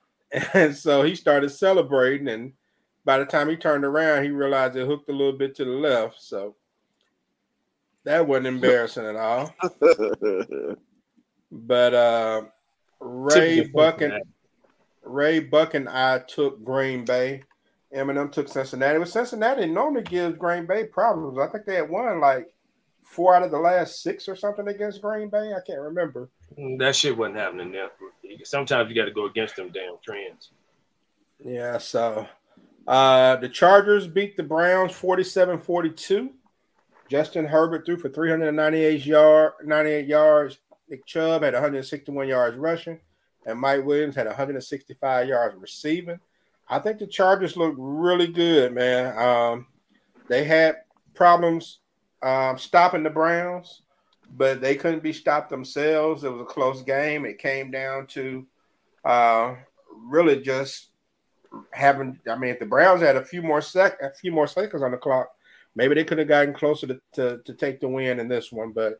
Speaker 1: <laughs> and so he started celebrating. And by the time he turned around, he realized it hooked a little bit to the left. So that wasn't embarrassing at all. <laughs> But uh, Ray Buck and Ray Buck and I took Green Bay. M&M took Cincinnati. But Cincinnati normally gives Green Bay problems. I think they had won like four out of the last six or something against Green Bay. I can't remember.
Speaker 2: Mm, that shit wasn't happening there. Sometimes you got to go against them damn trends.
Speaker 1: Yeah, so uh, the Chargers beat the Browns 47 42. Justin Herbert threw for 398 yard, 98 yards. Nick Chubb had 161 yards rushing, and Mike Williams had 165 yards receiving. I think the Chargers look really good, man. Um, they had problems um, stopping the Browns, but they couldn't be stopped themselves. It was a close game. It came down to uh, really just having. I mean, if the Browns had a few more sec, a few more seconds on the clock, maybe they could have gotten closer to, to, to take the win in this one. But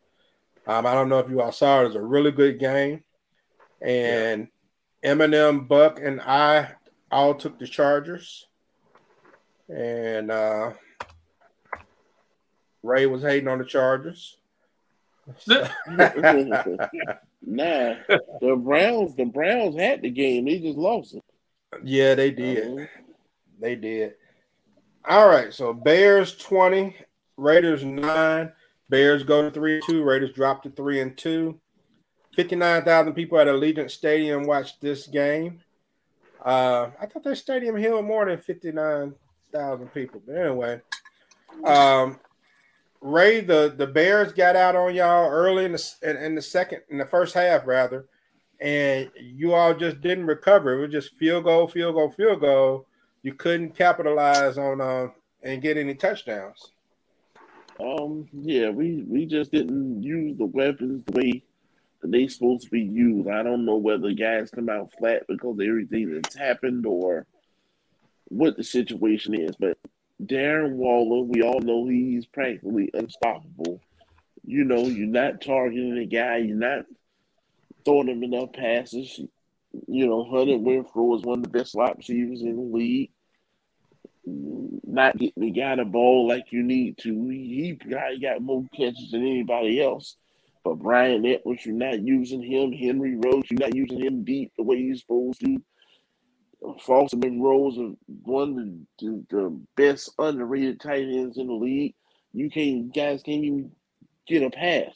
Speaker 1: um, I don't know if you all saw it. It was a really good game, and yeah. M&M, Buck, and I all took the Chargers, and uh, Ray was hating on the Chargers. <laughs>
Speaker 3: nah, the Browns, the Browns had the game. They just lost it.
Speaker 1: Yeah, they did. Uh-huh. They did. All right, so Bears 20, Raiders 9. Bears go to 3 2. Raiders drop to 3 and 2. 59,000 people at Allegiant Stadium watched this game. Uh, I thought that stadium held more than 59,000 people. But anyway, um, Ray, the, the Bears got out on y'all early in the in, in, the second in the first half rather, and you all just didn't recover. It was just field goal, field goal, field goal. You couldn't capitalize on uh, and get any touchdowns.
Speaker 3: Um, yeah, we we just didn't use the weapons the way they supposed to be used. I don't know whether guys come out flat because everything that's happened or what the situation is, but Darren Waller, we all know he's practically unstoppable. You know, you're not targeting the guy, you're not throwing him enough passes. You know, Hunter Renfrow is one of the best slot receivers in the league. Not getting the guy the ball like you need to. He, he got more catches than anybody else. But Bryan Edwards, you're not using him. Henry Ruggs, you're not using him deep the way you're supposed to. Foster Moreau is one of the, best underrated tight ends in the league. You can't, guys can't even get a pass.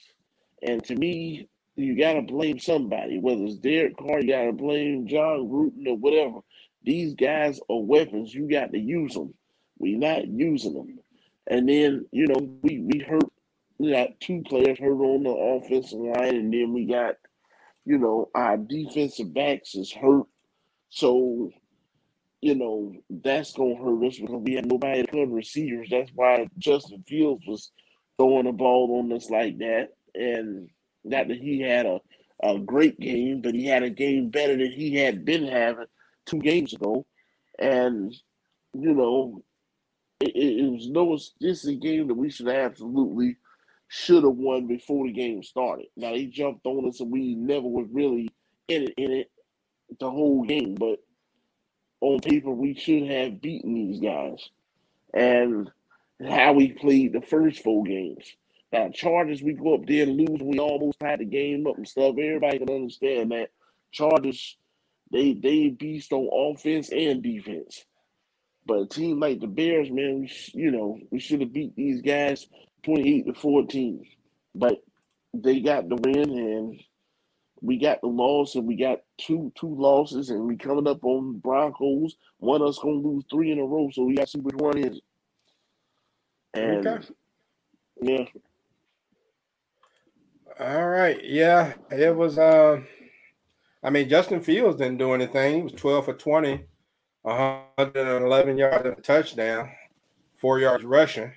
Speaker 3: And to me, you got to blame somebody, whether it's Derek Carr, you got to blame Jon Gruden or whatever. These guys are weapons. You got to use them. We're not using them. And then, you know, we, we hurt, we got two players hurt on the offensive line, and then we got, you know, our defensive backs is hurt so, you know, that's gonna hurt us because we have nobody to cover receivers. That's why Justin Fields was throwing the ball on us like that. And not that he had a, a great game, but he had a game better than he had been having two games ago. And, you know, it, it, was no this is a game that we should absolutely should have won before the game started. Now he jumped on us and we never was really in it in it the whole game, but on paper we should have beaten these guys. And how we played the first four games. Now Chargers, we go up there and lose. We almost tied the game up and stuff. Everybody can understand that. Chargers, they they beast on offense and defense. But a team like the Bears, man, we you know we should have beat these guys twenty eight to fourteen. But they got the win, and we got the loss and we got two two losses and we coming up on Broncos. One of us gonna lose three in a row, so we got to see which one is. And okay. yeah.
Speaker 1: All right. Yeah, it was uh I mean Justin Fields didn't do anything. He was 12 for 20, 111 yards and a touchdown, four yards rushing.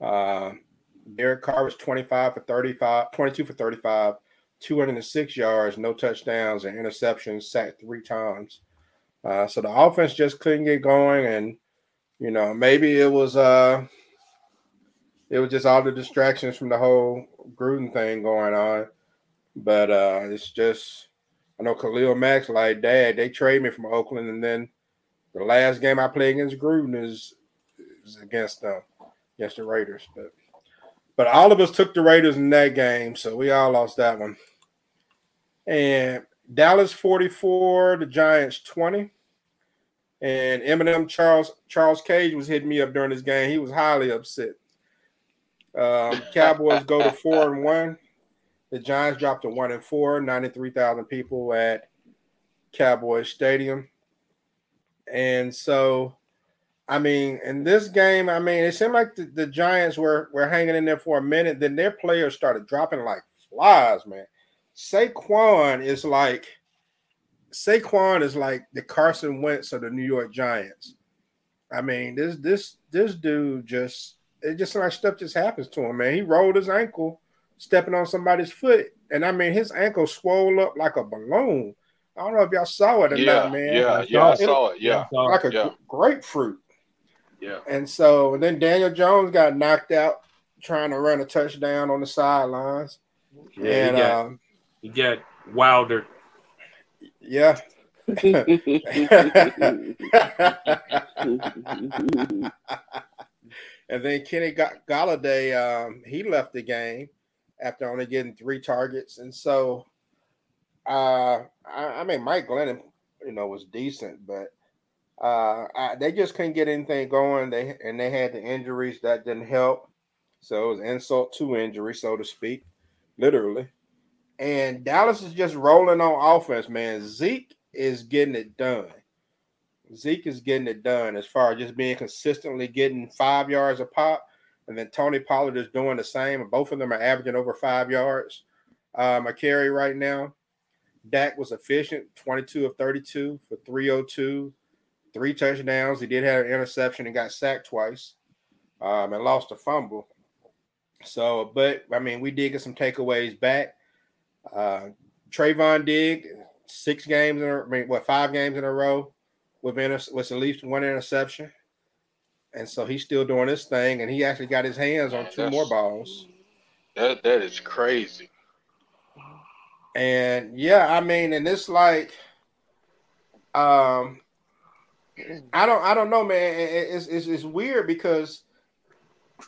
Speaker 1: Uh Derek Carr was 25 for 35, 22 for 35 206 yards, no touchdowns, and interceptions, sacked three times. Uh, so the offense just couldn't get going, and you know maybe it was uh it was just all the distractions from the whole Gruden thing going on. But uh it's just I know Khalil Mack like, Dad, they trade me from Oakland, and then the last game I play against Gruden is, is against them, against the Raiders. But but all of us took the Raiders in that game, so we all lost that one. And Dallas 44, the Giants 20. And M&M Charles Charles Cage was hitting me up during this game. He was highly upset. Um, <laughs> Cowboys go to four and one. The Giants dropped to one and four. 93,000 people at Cowboys Stadium. And so I mean, in this game, I mean, it seemed like the, the Giants were were hanging in there for a minute. Then their players started dropping like flies, man. Saquon is like Saquon is like the Carson Wentz of the New York Giants. I mean, this this this dude just it just like stuff just happens to him, man. He rolled his ankle stepping on somebody's foot, and I mean his ankle swelled up like a balloon. I don't know if y'all saw it or
Speaker 4: yeah,
Speaker 1: not, man.
Speaker 4: Yeah, yeah, I saw it. Yeah,
Speaker 1: like a
Speaker 4: yeah.
Speaker 1: grapefruit.
Speaker 4: Yeah.
Speaker 1: And so and then Daniel Jones got knocked out trying to run a touchdown on the sidelines.
Speaker 2: Yeah, and he got, um, he got wilder.
Speaker 1: Yeah. <laughs> and then Kenny Golladay, um, he left the game after only getting three targets, and so uh, I, I mean Mike Glennon, you know, was decent, but uh, I, they just couldn't get anything going. They and they had the injuries that didn't help, so it was insult to injury, so to speak, literally. And Dallas is just rolling on offense, man. Zeke is getting it done. Zeke is getting it done as far as just being consistently getting five yards a pop. And then Tony Pollard is doing the same. And both of them are averaging over five yards um, a carry right now. Dak was efficient, 22 of 32 for 302, three touchdowns. He did have an interception and got sacked twice um, and lost a fumble. So, but I mean, we did get some takeaways back. Uh, Trevon Diggs, six games in a, I mean, what five games in a row with inter- with at least one interception, and so he's still doing his thing, and he actually got his hands on two more balls.
Speaker 4: That that is crazy.
Speaker 1: And yeah, I mean, and it's like, um, I don't, I don't know, man. It's it's, it's weird because,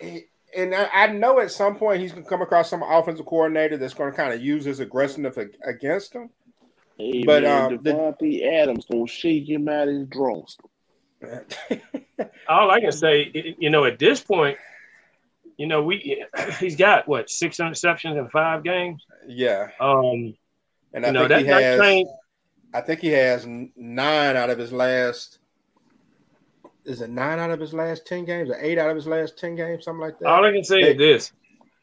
Speaker 1: it, and I, know at some point he's gonna come across some offensive coordinator that's going to kind of use his aggressiveness against him.
Speaker 3: Hey, but man, um, Davante the, Adams gonna shake him out of his drawers. <laughs>
Speaker 2: all I can say, you know, at this point, you know, we <clears throat> he's got what six interceptions in five games.
Speaker 1: Yeah.
Speaker 2: Um,
Speaker 1: and I know, think that, he has. Train, I think he has nine out of his last. Is it nine out of his last ten games, or eight out of his last ten games, something like that?
Speaker 2: All I can say they, is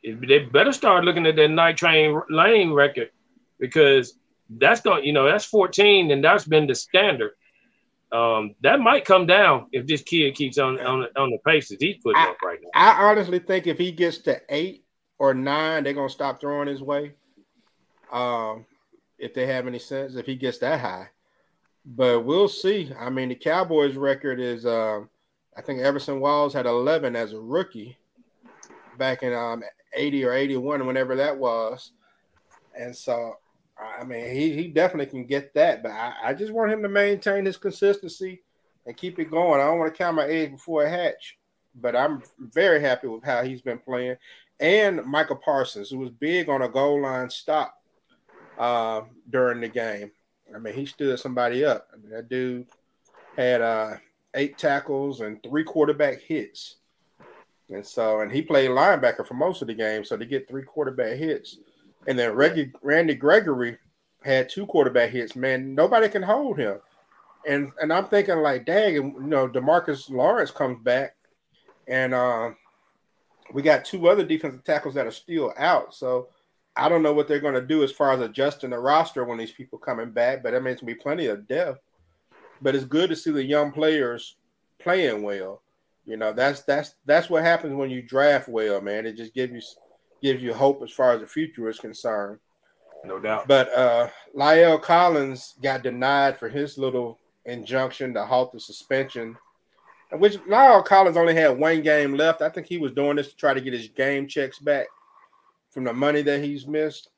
Speaker 2: this: they better start looking at that night train lane record because that's going, you know, that's 14, and that's been the standard. Um, that might come down if this kid keeps on on, on the pace that he's putting I, up right now.
Speaker 1: I honestly think if he gets to eight or nine, they're gonna stop throwing his way. Um, if they have any sense, if he gets that high, but we'll see. I mean, the Cowboys' record is, uh, I think Everson Walls had 11 as a rookie back in um, 80 or 81, whenever that was, and so I mean, he, he definitely can get that, but I, I just want him to maintain his consistency and keep it going. I don't want to count my eggs before I hatch, but I'm very happy with how he's been playing. And Micah Parsons, who was big on a goal line stop uh, during the game. I mean, he stood somebody up. I mean, that dude had uh, eight tackles and three quarterback hits. And so, and he played linebacker for most of the game. So to get three quarterback hits and then Reggie, Randy Gregory had two quarterback hits. Man, nobody can hold him. And and I'm thinking like, dang, you know, Demarcus Lawrence comes back, and uh, we got two other defensive tackles that are still out. So I don't know what they're going to do as far as adjusting the roster when these people coming back. But I mean, it's gonna be plenty of depth. But it's good to see the young players playing well. You know, that's that's that's what happens when you draft well, man. It just gives you gives you hope as far as the future is concerned.
Speaker 2: No doubt.
Speaker 1: But uh La'el Collins got denied for his little injunction to halt the suspension, which La'el Collins only had one game left. I think he was doing this to try to get his game checks back from the money that he's missed.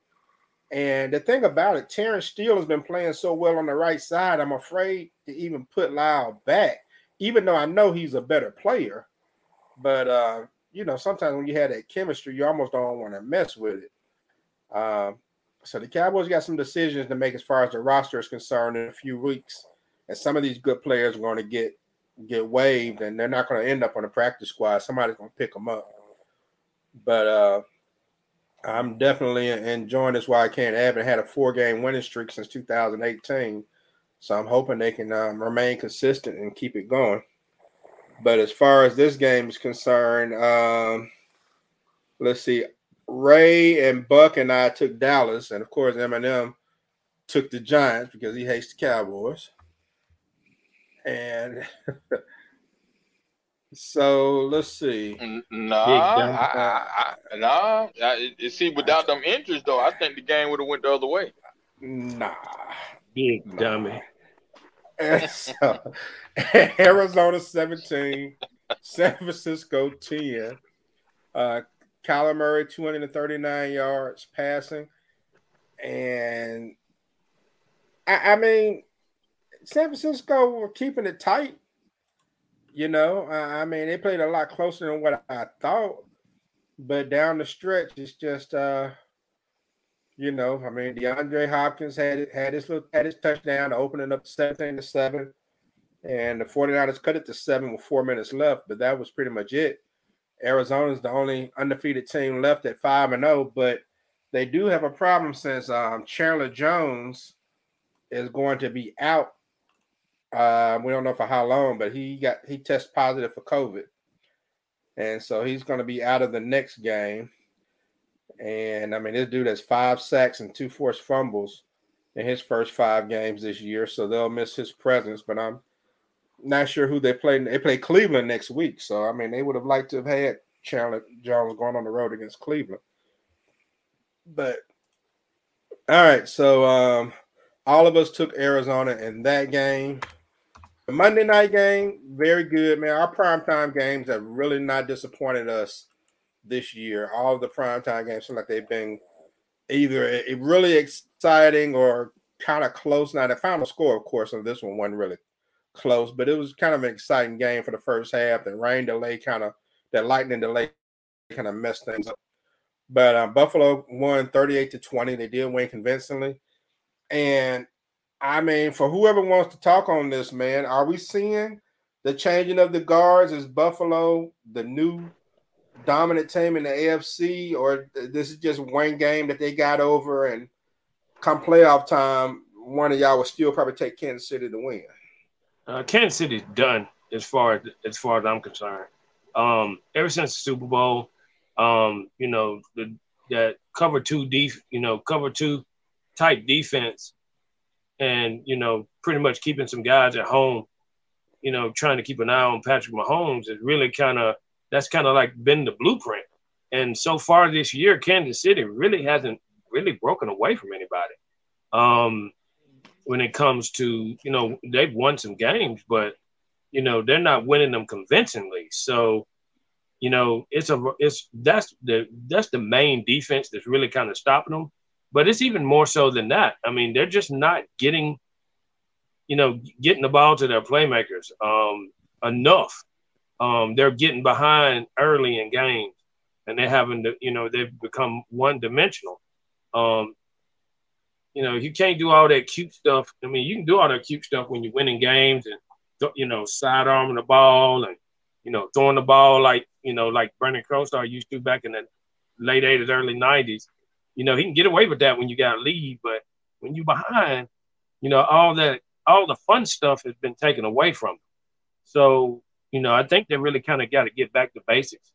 Speaker 1: And the thing about it, Terence Steele has been playing so well on the right side. I'm afraid to even put La'el back, even though I know he's a better player. But uh, you know, sometimes when you have that chemistry, you almost don't want to mess with it. Um, so the Cowboys got some decisions to make as far as the roster is concerned in a few weeks, and some of these good players are going to get get waived, and they're not going to end up on the practice squad. Somebody's going to pick them up. But uh, I'm definitely enjoying this while I can. I haven't had a four game winning streak since 2018, so I'm hoping they can um, remain consistent and keep it going. But as far as this game is concerned, um, let's see. Ray and Buck and I took Dallas, and of course M&M took the Giants because he hates the Cowboys. And <laughs> so let's see.
Speaker 4: No, I, I, no. I, see, without them injuries, though, I think the game would have went the other way.
Speaker 1: Nah,
Speaker 2: big nah. dummy.
Speaker 1: so, <laughs> Arizona 17, San Francisco 10. Uh, Kyler Murray 239 yards passing. And I, I mean, San Francisco were keeping it tight. You know, I, I mean, they played a lot closer than what I thought. But down the stretch, it's just uh you know, I mean, DeAndre Hopkins had had his little had his touchdown opening up 17 to 7. And the 49ers cut it to seven with four minutes left, but that was pretty much it. Arizona's the only undefeated team left at five and zero, oh, but they do have a problem since um, Chandler Jones is going to be out. Uh, we don't know for how long, but he got he tested positive for COVID, and so he's going to be out of the next game. And I mean, this dude has five sacks and two forced fumbles in his first five games this year, so they'll miss his presence. But I'm not sure who they play. They play Cleveland next week, so I mean, they would have liked to have had Chandler Jones going on the road against Cleveland. But all right, so um, all of us took Arizona in that game. The Monday night game, very good, man. Our primetime games have really not disappointed us this year. All the primetime games seem like they've been either really exciting or kind of close. Now, the final score, of course, on this one wasn't really close, but it was kind of an exciting game for the first half. The rain delay kind of, that lightning delay kind of messed things up. But uh, Buffalo won 38 to 20. They did win convincingly. And I mean, for whoever wants to talk on this, man, are we seeing the changing of the guards? Is Buffalo the new dominant team in the AFC, or this is just one game that they got over and come playoff time, one of y'all will still probably take Kansas City to win?
Speaker 2: Uh, Kansas City's done as far as as far as I'm concerned. Um, ever since the Super Bowl, um, you know, the that cover two def, you know, cover two type defense, and you know, pretty much keeping some guys at home, you know, trying to keep an eye on Patrick Mahomes is really kind of that's kind of like been the blueprint. And so far this year, Kansas City really hasn't really broken away from anybody. Um, when it comes to you know they've won some games, but you know they're not winning them convincingly. So you know it's a it's that's the that's the main defense that's really kind of stopping them. But it's even more so than that. I mean, they're just not getting you know getting the ball to their playmakers um, enough. Um, they're getting behind early in games, and they're having to you know they've become one dimensional. Um, you know, you can't do all that cute stuff. I mean, you can do all that cute stuff when you're winning games and you know, sidearming the ball and you know, throwing the ball like you know, like Brandon Crowstar used to back in the late '80s, early '90s. You know, he can get away with that when you got a lead, but when you're behind, you know, all that, all the fun stuff has been taken away from them. So, you know, I think they really kind of got to get back to basics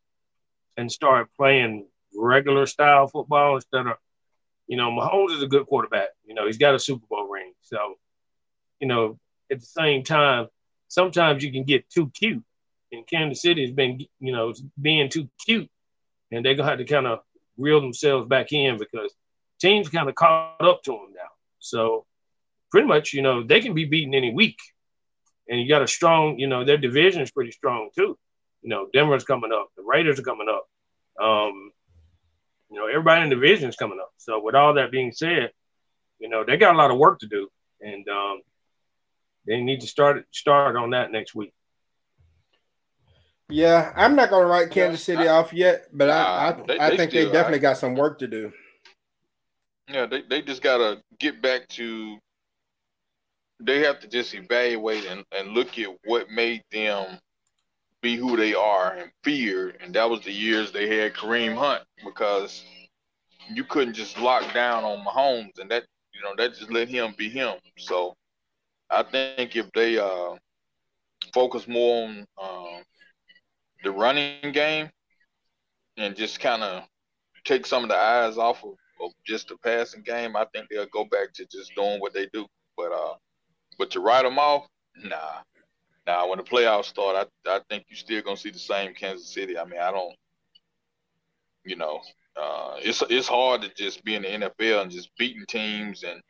Speaker 2: and start playing regular style football instead of you know, Mahomes is a good quarterback. You know, he's got a Super Bowl ring. So, you know, at the same time, sometimes you can get too cute. And Kansas City has been, you know, being too cute. And they're to have to kind of reel themselves back in because teams kind of caught up to them now. So, pretty much, you know, they can be beaten any week. And you got a strong, you know, their division is pretty strong too. You know, Denver's coming up, the Raiders are coming up. Um, you know, everybody in the division is coming up. So with all that being said, you know, they got a lot of work to do, and um, they need to start start on that next week.
Speaker 1: Yeah, I'm not going to write Kansas City off yet, but I I, they, I they think still, they definitely got some work to do.
Speaker 4: Yeah, they, they just got to get back to. They have to just evaluate and, and look at what made them be who they are and feared. And that was the years they had Kareem Hunt because you couldn't just lock down on Mahomes and that you know that just let him be him. So I think if they uh, focus more on uh, the running game and just kind of take some of the eyes off of, of, just the passing game, I think they'll go back to just doing what they do. But uh, but to write them off, nah. Now, when the playoffs start, I I think you're still gonna see the same Kansas City. I mean, I don't, you know, uh, it's it's hard to just be in the NFL and just beating teams and,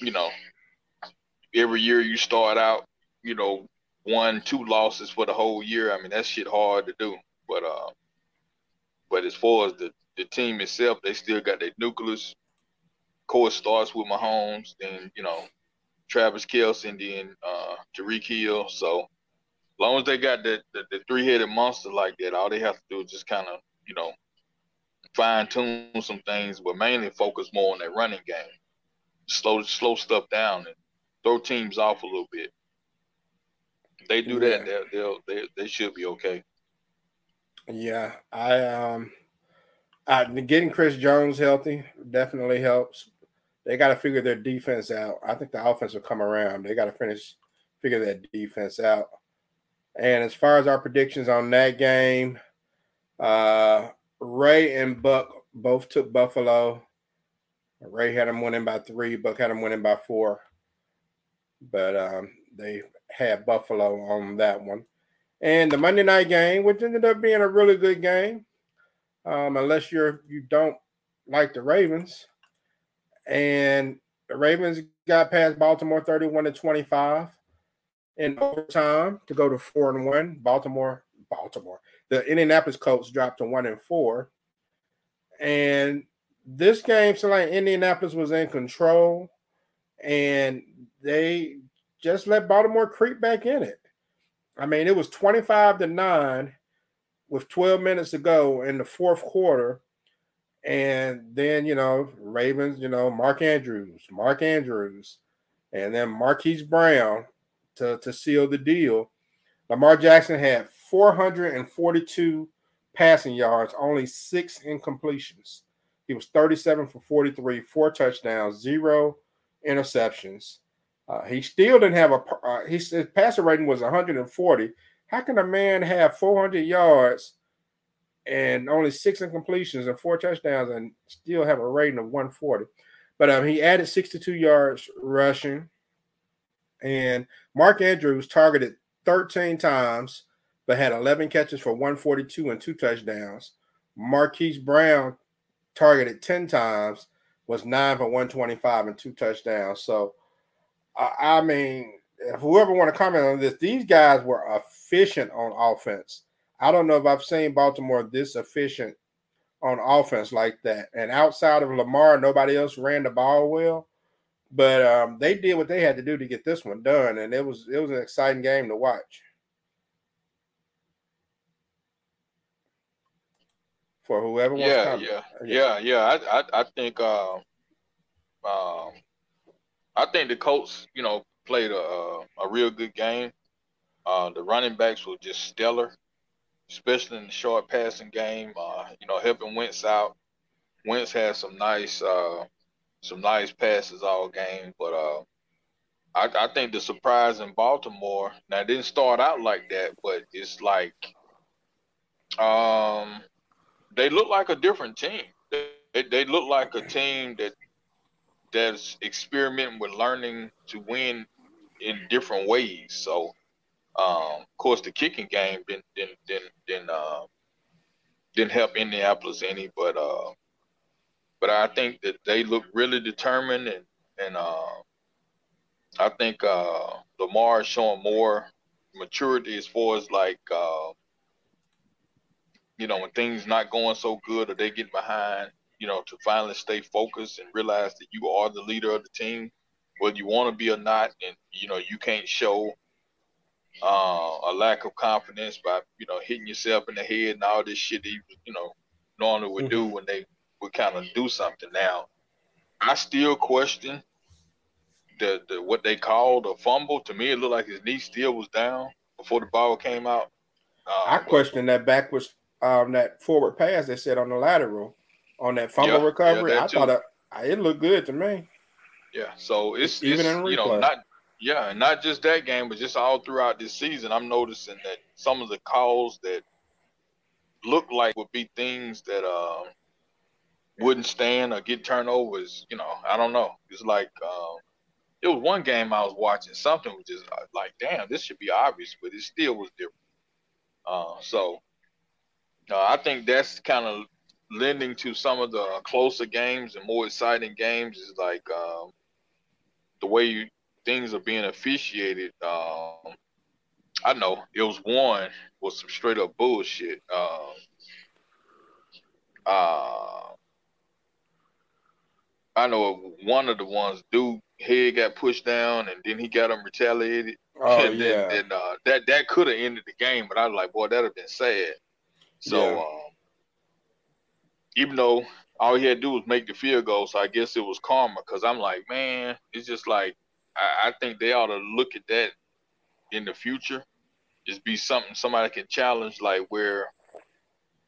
Speaker 4: you know, every year you start out, you know, one two losses for the whole year. I mean, that shit hard to do. But uh, but as far as the the team itself, they still got their nucleus. Course starts with Mahomes, then you know Travis Kelce, and then uh, Tyreek Hill. So as long as they got the, the, the three headed monster like that, all they have to do is just kind of you know fine tune some things, but mainly focus more on that running game. Slow slow stuff down and throw teams off a little bit. They do that, they'll, they'll they they should be okay.
Speaker 1: Yeah, I um, I, getting Chris Jones healthy definitely helps. They got to figure their defense out. I think the offense will come around. They got to finish figure that defense out. And as far as our predictions on that game, uh, Ray and Buck both took Buffalo. Ray had them winning by three. Buck had them winning by four. But um, they had Buffalo on that one. And the Monday night game, which ended up being a really good game, um, unless you're you don't like the Ravens. And the Ravens got past Baltimore 31 to 25 in overtime to go to four and one. Baltimore, Baltimore. The Indianapolis Colts dropped to one and four. And this game seemed like Indianapolis was in control and they just let Baltimore creep back in it. I mean, it was 25 to 9 with 12 minutes to go in the fourth quarter. And then, you know, Ravens, you know, Mark Andrews, Mark Andrews, and then Marquise Brown to, to seal the deal. Lamar Jackson had 442 passing yards, only six incompletions. He was 37 for 43, four touchdowns, zero interceptions. Uh, he still didn't have a. Uh, his passer rating was 140. How can a man have 400 yards and only six incompletions and four touchdowns and still have a rating of 140? But um, he added 62 yards rushing, and Mark Andrews targeted 13 times, but had 11 catches for 142 and two touchdowns. Marquise Brown targeted 10 times, was nine for 125 and two touchdowns. So I, mean, whoever want to comment on this, these guys were efficient on offense. I don't know if I've seen Baltimore this efficient on offense like that. And outside of Lamar, nobody else ran the ball well. But um, they did what they had to do to get this one done, and it was it was an exciting game to watch. For whoever wants
Speaker 4: yeah, yeah, yeah, yeah, yeah. I, I, I think uh, um, I think the Colts, you know, played a a real good game. Uh, the running backs were just stellar, especially in the short passing game. Uh, you know, helping Wentz out. Wentz had some nice uh, some nice passes all game, but uh, I, I think the surprise in Baltimore now it didn't start out like that, but it's like um, they look like a different team. They, they look like a team that that's experimenting with learning to win in different ways. So, um, of course, the kicking game didn't didn't didn't didn't, uh, didn't help Indianapolis any, but uh, but I think that they look really determined and and uh, I think uh, Lamar is showing more maturity as far as like uh, you know when things not going so good or they get behind you know, to finally stay focused and realize that you are the leader of the team, whether you want to be or not, and you know you can't show uh, a lack of confidence by you know hitting yourself in the head and all this shit that you, you know normally would do mm-hmm. when they would kind of do something. Now, I still question the, the what they called a fumble. To me, it looked like his knee still was down before the ball came out.
Speaker 1: Uh, I question that backwards um, that forward pass they said on the lateral on that fumble yeah, recovery. Yeah, I too. thought it, it looked good to me.
Speaker 4: Yeah, so it's even it's, in you know not yeah, and not just that game, but just all throughout this season, I'm noticing that some of the calls that look like would be things that uh, wouldn't stand or get turnovers. You know, I don't know. It's like uh, it was one game I was watching. Something was just uh, like, damn, this should be obvious, but it still was different. Uh, so uh, I think that's kind of lending to some of the closer games and more exciting games is like um, the way you, things are being officiated. Um, I know it was one was some straight up bullshit. Um, uh, I know one of the ones, dude, head got pushed down, and then he got him retaliated.
Speaker 1: Oh <laughs>
Speaker 4: and
Speaker 1: yeah.
Speaker 4: Then, uh, that that could have ended the game, but I was like, boy, that'd have been sad. So, yeah. um, even though all he had to do was make the field goal, so I guess it was karma. Because I'm like, man, it's just like I, I think they ought to look at that in the future. Just be something somebody can challenge, like where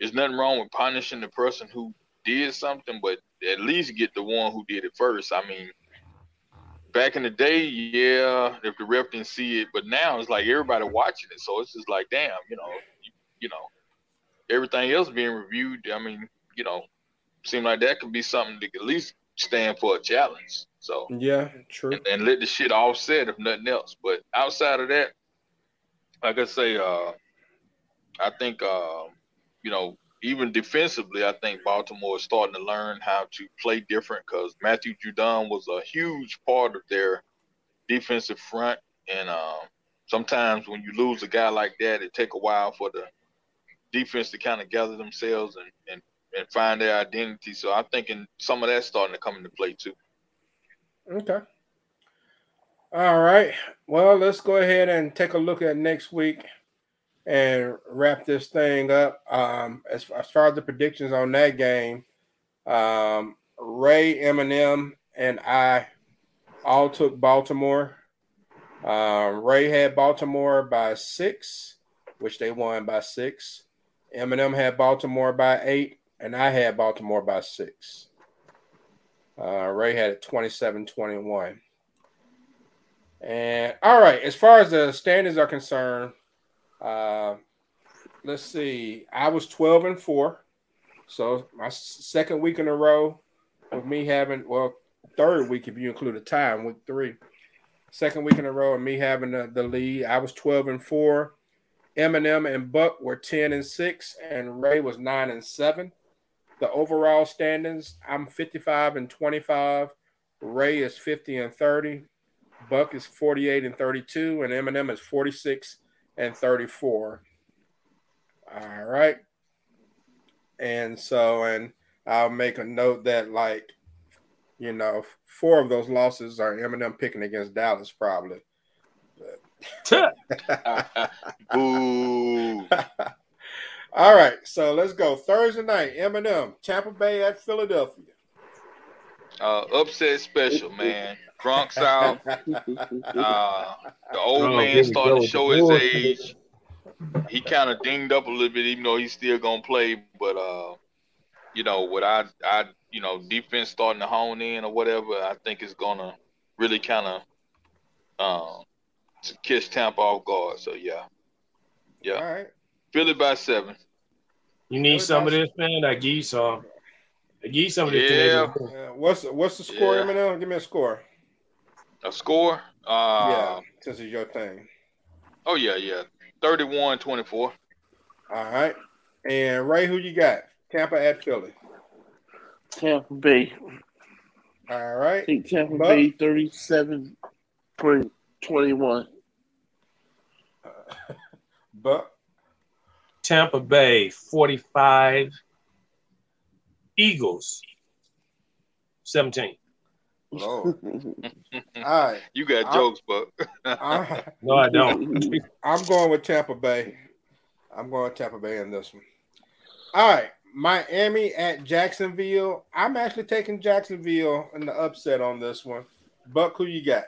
Speaker 4: there's nothing wrong with punishing the person who did something, but at least get the one who did it first. I mean, back in the day, yeah, if the ref didn't see it, but now it's like everybody watching it, so it's just like, damn, you know, you, you know, everything else being reviewed. I mean, you know, seem like that could be something to at least stand for a challenge. So
Speaker 1: yeah, true.
Speaker 4: And, and let the shit offset if nothing else. But outside of that, like I say, uh, I think uh, you know, even defensively, I think Baltimore is starting to learn how to play different because Matthew Judon was a huge part of their defensive front. And uh, sometimes when you lose a guy like that, it take a while for the defense to kind of gather themselves and, and, and find their identity. So I'm thinking some of that's starting to come into play too.
Speaker 1: Okay. All right. Well, let's go ahead and take a look at next week and wrap this thing up. Um, as, as far as the predictions on that game, um, Ray, M&M, and I all took Baltimore. Um, Ray had Baltimore by six, which they won by six. M&M had Baltimore by eight, and I had Baltimore by six. Uh, Ray had it 27 21. And all right, as far as the standings are concerned, uh, let's see. I was 12 and 4. So my second week in a row with me having, well, third week if you include a tie in week three. Second week in a row of me having the, the lead. I was 12 and 4. M&M and Buck were 10 and 6, and Ray was 9 and 7. The overall standings, I'm 55 and 25. Ray is 50 and 30. Buck is 48 and 32, and M&M is 46 and 34. All right. And so, and I'll make a note that, like, you know, four of those losses are M&M picking against Dallas, probably. <laughs>
Speaker 4: Boo. <laughs>
Speaker 1: All right, so let's go. Thursday night, M&M, Tampa Bay at Philadelphia.
Speaker 4: Uh, upset special, man. Gronk's <laughs> out. Uh, the old oh, man starting to show his age. He kind of dinged up a little bit, even though he's still gonna play. But uh, you know, what I, I, you know, defense starting to hone in or whatever, I think it's gonna really kind of um, kiss Tampa off guard. So yeah, yeah.
Speaker 1: All right.
Speaker 4: Philly by seven.
Speaker 2: You need Philly some of this, man. That geese on. The geese some of this.
Speaker 1: Yeah. yeah. What's what's the score, yeah. M&M? Give me a score.
Speaker 4: A score? Uh,
Speaker 1: yeah, since it's your thing.
Speaker 4: Oh yeah, yeah. 31-24. All
Speaker 1: right. And Ray, who you got? Tampa at Philly.
Speaker 3: Tampa Bay.
Speaker 1: All right.
Speaker 3: I think Tampa Buck. Bay 37 21. <laughs>
Speaker 1: Uh, but
Speaker 2: Tampa Bay 45 Eagles 17.
Speaker 1: Lord. All right.
Speaker 4: You got I'm, jokes, but <laughs>
Speaker 2: no, I don't.
Speaker 1: I'm going with Tampa Bay. I'm going with Tampa Bay in this one. All right. Miami at Jacksonville. I'm actually taking Jacksonville in the upset on this one. Buck, who you got?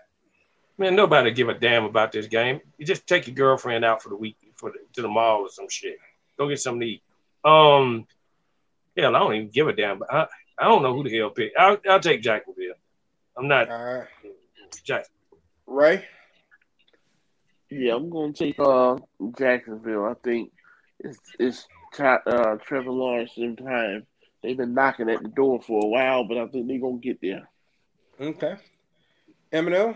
Speaker 2: Man, nobody give a damn about this game. You just take your girlfriend out for the week for the, to the mall or some shit. Go get something to eat. Um, hell, I don't even give a damn. But I, I don't know who the hell pick. I'll, I'll take Jacksonville. I'm not.
Speaker 1: All right.
Speaker 2: Jack.
Speaker 1: Ray.
Speaker 3: Yeah, I'm gonna take uh Jacksonville. I think it's it's uh, Trevor Lawrence in time. They've been knocking at the door for a while, but I think they're gonna get there.
Speaker 1: Okay. M&M.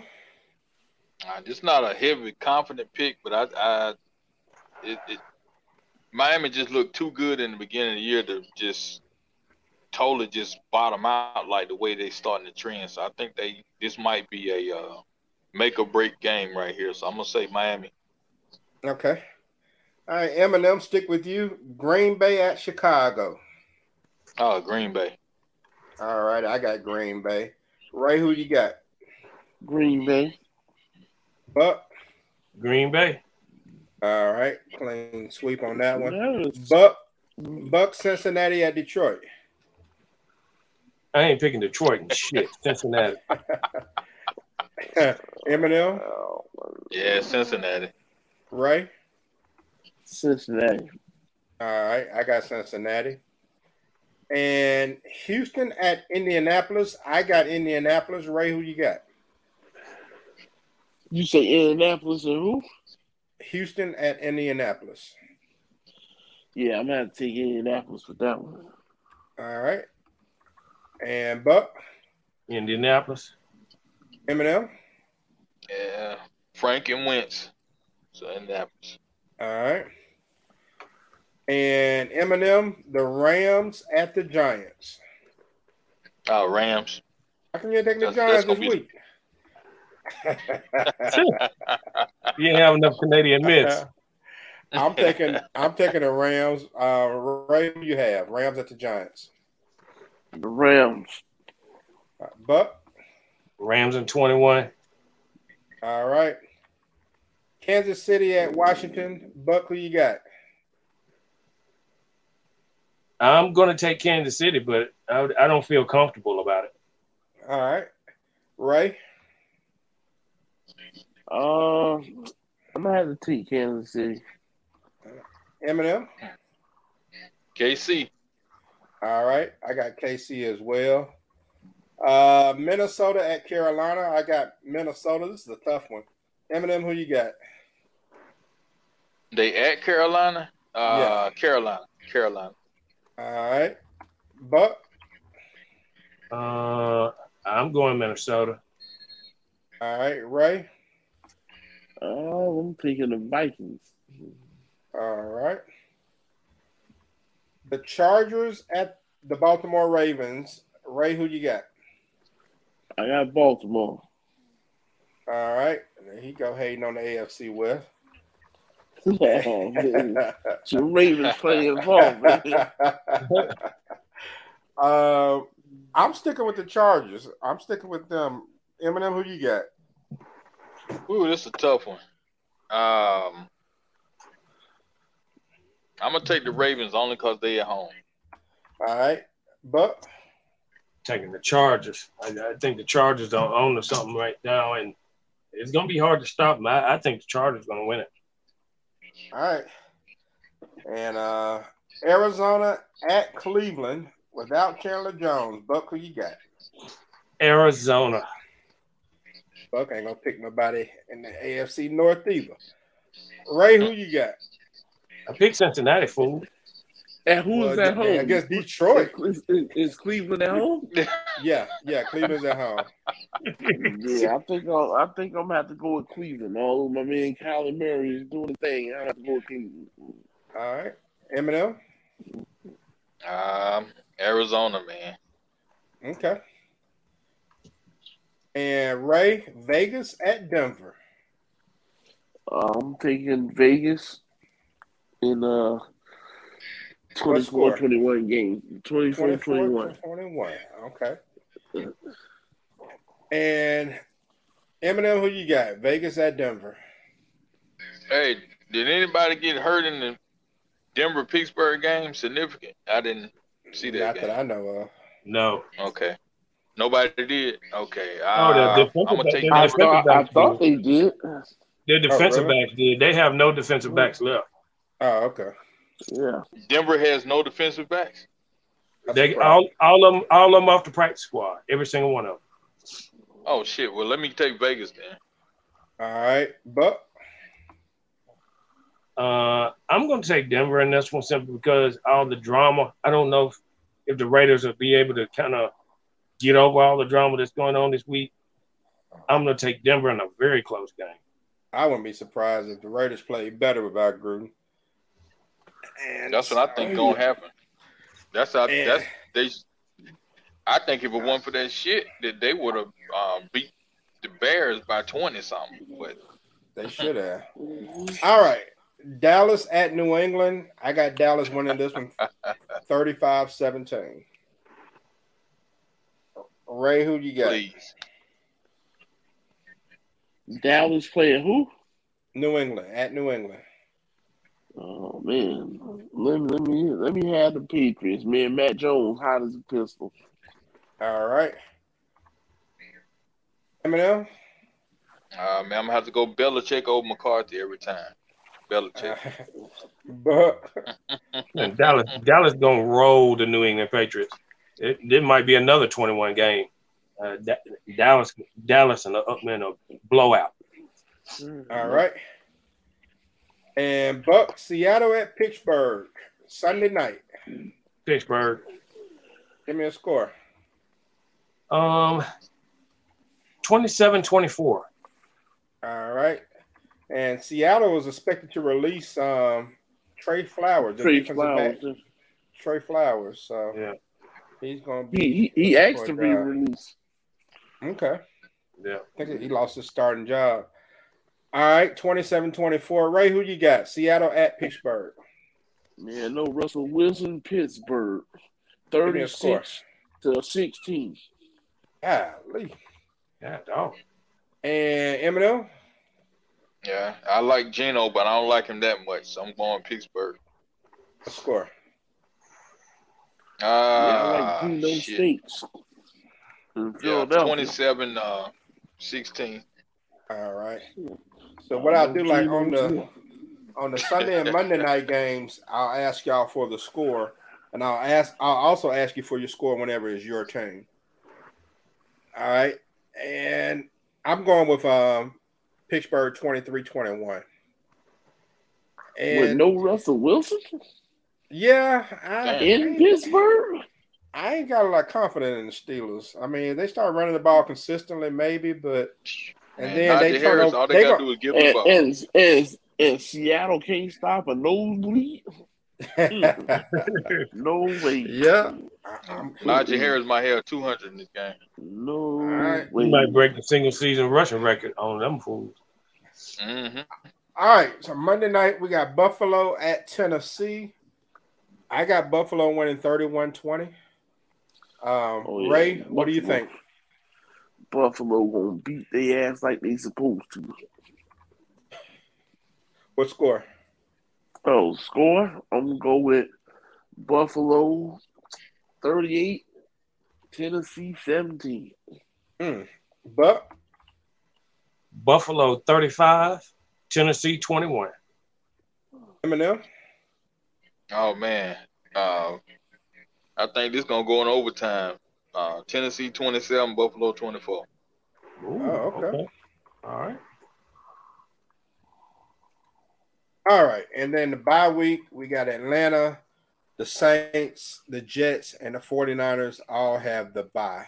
Speaker 4: Uh, it's not a heavy confident pick, but I, I it, it, Miami just looked too good in the beginning of the year to just totally just bottom out like the way they starting the trend. So I think they this might be a uh, make or break game right here. So I'm gonna say Miami.
Speaker 1: Okay. All right, M&M, stick with you. Green Bay at Chicago.
Speaker 4: Oh, Green Bay.
Speaker 1: All right, I got Green Bay. Ray, who you got?
Speaker 3: Green Bay.
Speaker 1: Buck.
Speaker 2: Green Bay.
Speaker 1: All right, clean sweep on that one. Buck. Buck, Cincinnati at Detroit.
Speaker 2: I ain't picking Detroit and shit. <laughs> Cincinnati. <laughs>
Speaker 1: M&M.
Speaker 4: Yeah, Cincinnati.
Speaker 1: Right.
Speaker 3: Cincinnati.
Speaker 1: All right, I got Cincinnati. And Houston at Indianapolis. I got Indianapolis. Ray, who you got?
Speaker 3: You say Indianapolis and who?
Speaker 1: Houston at Indianapolis.
Speaker 3: Yeah, I'm gonna take Indianapolis with that one.
Speaker 1: All right. And Buck.
Speaker 2: Indianapolis.
Speaker 1: M&M.
Speaker 4: Yeah, Frank and Wentz. So Indianapolis.
Speaker 1: All right. And M&M, the Rams at the Giants.
Speaker 4: Oh, Rams.
Speaker 1: How can you take the that's, Giants that's this week? <laughs>
Speaker 2: you didn't have enough Canadian mitts. <laughs>
Speaker 1: I'm taking I'm taking the Rams. Uh, Ray, you have? Rams at the Giants.
Speaker 3: The Rams.
Speaker 1: Uh, Buck.
Speaker 2: Rams in 21.
Speaker 1: All right. Kansas City at Washington. Buck, who you got?
Speaker 2: I'm going to take Kansas City, but I, I don't feel comfortable about it.
Speaker 1: All right. Ray?
Speaker 3: Uh, I'm going to have to take Kansas City.
Speaker 1: M&M?
Speaker 4: KC.
Speaker 1: All right. I got KC as well. Uh, Minnesota at Carolina. I got Minnesota. This is a tough one. M&M, who you got?
Speaker 4: They at Carolina? Uh, yeah. Carolina. Carolina.
Speaker 1: All right. Buck?
Speaker 2: Uh, I'm going Minnesota.
Speaker 1: All right. Ray?
Speaker 3: Oh, I'm thinking the Vikings.
Speaker 1: All right. The Chargers at the Baltimore Ravens. Ray, who you got?
Speaker 3: I got Baltimore.
Speaker 1: All right. There he go hating on the AFC West. <laughs>
Speaker 3: oh, Your Ravens playing involved. <laughs>
Speaker 1: uh, I'm sticking with the Chargers. I'm sticking with them. M&M, who you got?
Speaker 4: Ooh, this is a tough one. Um, I'm gonna take the Ravens only because they at home.
Speaker 1: All right, but
Speaker 2: taking the Chargers. I, I think the Chargers don't own something right now, and it's gonna be hard to stop them. I, I think the Chargers gonna win it.
Speaker 1: All right. And uh Arizona at Cleveland without Chandler Jones. Buck, who you got?
Speaker 2: Arizona.
Speaker 1: Buck ain't gonna pick nobody in the AFC North either. Ray, who you got?
Speaker 2: I picked Cincinnati, fool.
Speaker 3: And who's well, at home?
Speaker 1: I guess Detroit.
Speaker 3: Is, is, is, Cleveland at home? <laughs>
Speaker 1: yeah, yeah, Cleveland's at home.
Speaker 3: yeah, I think I'll, I think I'm gonna have to go with Cleveland. Although my man Kyler Murray is doing the thing, I have to go with Cleveland.
Speaker 1: All right, M&M.
Speaker 4: Um, Arizona, man.
Speaker 1: Okay. And Ray, Vegas at Denver.
Speaker 3: Uh, I'm taking Vegas in uh, a 24 21 game. 24 21.
Speaker 1: 21. Okay. And M&M, who you got? Vegas at Denver.
Speaker 4: Hey, did anybody get hurt in the Denver Pittsburgh game? Significant. I didn't see that.
Speaker 1: Not
Speaker 4: game.
Speaker 1: that I know of.
Speaker 2: No.
Speaker 4: Okay. Nobody did. Okay. Uh, oh, the defensive,
Speaker 3: I'm gonna take I, thought, I thought they did.
Speaker 2: Their defensive oh, really? backs did. They have no defensive backs left.
Speaker 1: Oh, okay.
Speaker 3: Yeah.
Speaker 4: Denver has no defensive backs.
Speaker 2: they all all of them all of them off the practice squad. Every single one of them.
Speaker 4: Oh shit! Well, let me take Vegas then.
Speaker 1: All right, but
Speaker 2: Uh, I'm going to take Denver in this one simply because all the drama. I don't know if, if the Raiders will be able to kind of get over all the drama that's going on this week. I'm going to take Denver in a very close game.
Speaker 1: I wouldn't be surprised if the Raiders play better without Gruden.
Speaker 4: And that's what I think gonna happen. That's how that's they. I think if it weren't for that shit, that they would have um, beat the Bears by twenty something. But
Speaker 1: they should have. All right, Dallas at New England. I got Dallas winning this one <laughs> 35-17. Ray, who you got? Please.
Speaker 3: Dallas playing who?
Speaker 1: New England at New England.
Speaker 3: Oh man, let me let me let me have the Patriots. Me and Mac Jones hot as a pistol.
Speaker 1: All right. M&M.
Speaker 4: Uh, man, I'm gonna have to go Belichick over McCarthy every time. Belichick. <laughs>
Speaker 2: but <laughs> Dallas, Dallas gonna roll the New England Patriots. It, it might be another 21 game. Uh, Dallas, Dallas, and a, man, a blowout.
Speaker 1: All right. And Buck Seattle at Pittsburgh Sunday night.
Speaker 2: Pittsburgh.
Speaker 1: Give me a score.
Speaker 2: Um 27-24. All
Speaker 1: right. And Seattle is expected to release um Trey Flowers.
Speaker 3: Trey Flowers.
Speaker 1: Back. Trey Flowers. So
Speaker 3: yeah.
Speaker 1: He's gonna be
Speaker 3: he he, he asked to be released.
Speaker 1: Okay.
Speaker 2: Yeah.
Speaker 1: I think he lost his starting job. All right, 27-24. Ray, who you got? Seattle at Pittsburgh.
Speaker 3: Man, no Russell Wilson, Pittsburgh. 36 to 16.
Speaker 1: Golly.
Speaker 2: Yeah, dog.
Speaker 1: And M&M?
Speaker 4: Yeah, I like Geno, but I don't like him that much. So I'm going Pittsburgh.
Speaker 1: A score.
Speaker 4: Uh, yeah, I like Geno Smith. Yeah, 27 uh, 16.
Speaker 1: All right. So what I'll do, like on the on the Sunday and Monday <laughs> night games, I'll ask y'all for the score, and I'll ask. I'll also ask you for your score whenever it's your turn. All right, and I'm going with um, Pittsburgh 23-21.
Speaker 3: And with no Russell Wilson.
Speaker 1: Yeah, I,
Speaker 3: in I Pittsburgh.
Speaker 1: I ain't got a lot of confidence in the Steelers. I mean, they start running the ball consistently, maybe, but and Man, then they turn over.
Speaker 4: All they, they gotta go, do is give
Speaker 3: and, and, and, and Seattle can't stop a nosebleed. <laughs> no way.
Speaker 1: Yeah.
Speaker 4: Najee Harris might have 200 in this game.
Speaker 3: No right. way.
Speaker 2: He might break the single season rushing record on them fools.
Speaker 4: Mm-hmm.
Speaker 1: All right. So Monday night, we got Buffalo at Tennessee. I got Buffalo winning 31 20. Um, oh, yeah. Ray, what do you think?
Speaker 3: Buffalo gonna beat their ass like they supposed to.
Speaker 1: What score?
Speaker 3: Oh, score? I'm gonna go with Buffalo 38, Tennessee 17.
Speaker 1: Mm. But
Speaker 2: Buffalo 35, Tennessee 21.
Speaker 1: M&M?
Speaker 4: Oh man. Uh, I think this gonna go in overtime. Uh, Tennessee 27, Buffalo 24.
Speaker 1: Oh, okay. okay.
Speaker 2: All right.
Speaker 1: All right. And then the bye week, we got Atlanta, the Saints, the Jets, and the 49ers all have the bye.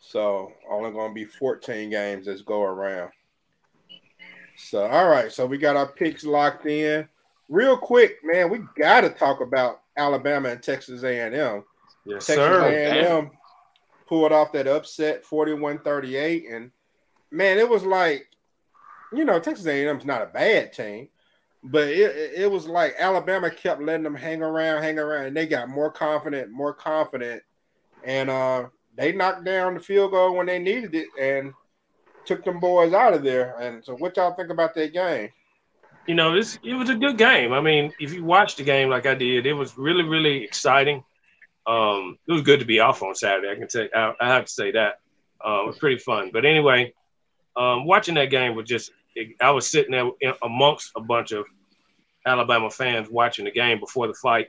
Speaker 1: So only going to be 14 games that go around. So, all right. So we got our picks locked in. Real quick, man, we got to talk about Alabama and Texas A&M.
Speaker 2: Yes,
Speaker 1: Texas
Speaker 2: sir.
Speaker 1: A&M pulled off that upset 41-38 and man it was like you know texas a&m's not a bad team but it, it was like alabama kept letting them hang around hang around and they got more confident more confident and uh, they knocked down the field goal when they needed it and took them boys out of there and so what y'all think about that game
Speaker 2: you know this it was a good game i mean if you watch the game like i did it was really really exciting um, it was good to be off on Saturday. I can say I, I have to say that uh, it was pretty fun. But anyway, um, watching that game was just I was sitting there amongst a bunch of Alabama fans watching the game before the fight,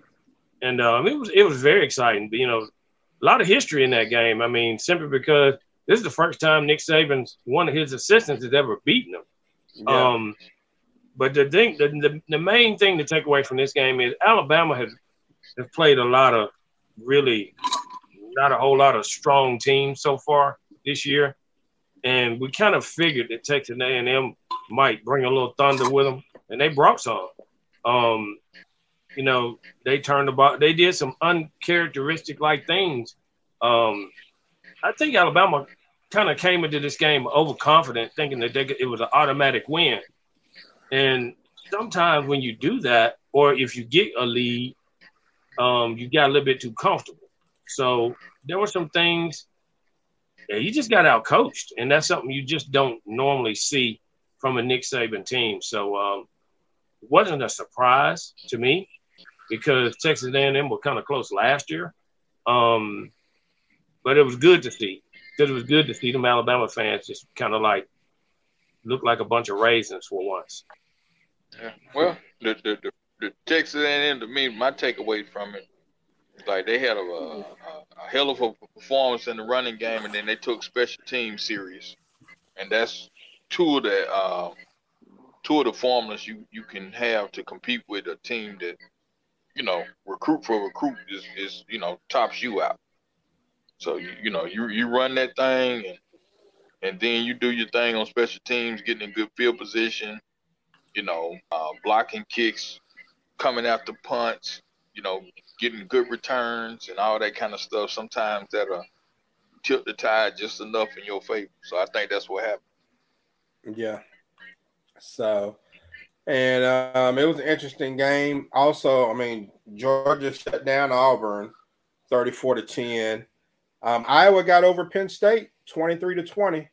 Speaker 2: and um, it was it was very exciting. You know, a lot of history in that game. I mean, simply because this is the first time Nick Saban's one of his assistants has ever beaten him. Yeah. Um, but the thing, the, the, the main thing to take away from this game is Alabama has, has played a lot of really not a whole lot of strong teams so far this year, and we kind of figured that Texas A&M might bring a little thunder with them, and they brought some. Um, you know, they turned about, they did some uncharacteristic like things. Um, I think Alabama kind of came into this game overconfident, thinking that they it was an automatic win. And sometimes when you do that, or if you get a lead, um, you got a little bit too comfortable. So there were some things yeah, you just got out coached, and that's something you just don't normally see from a Nick Saban team. So um, it wasn't a surprise to me because Texas A&M were kind of close last year. Um, but it was good to see because it was good to see them Alabama fans just kind of like look like a bunch of raisins for once.
Speaker 4: Yeah. Well, the the, the, the Texas A&M to me, my takeaway from it like they had a, a, a, hell of a performance in the running game, and then they took special team serious, and that's two of the uh, two of the formulas you you can have to compete with a team that you know recruit for recruit is is you know tops you out. So you you know you you run that thing and and then you do your thing on special teams, getting in good field position, you know, uh, blocking kicks, coming after punts, you know, getting good returns and all that kind of stuff, sometimes that'll tilt the tide just enough in your favor. So I think that's what happened.
Speaker 1: Yeah. So, and um, it was an interesting game. Also, I mean, Georgia shut down Auburn 34 to 10. Um, Iowa got over Penn State 23 to 20.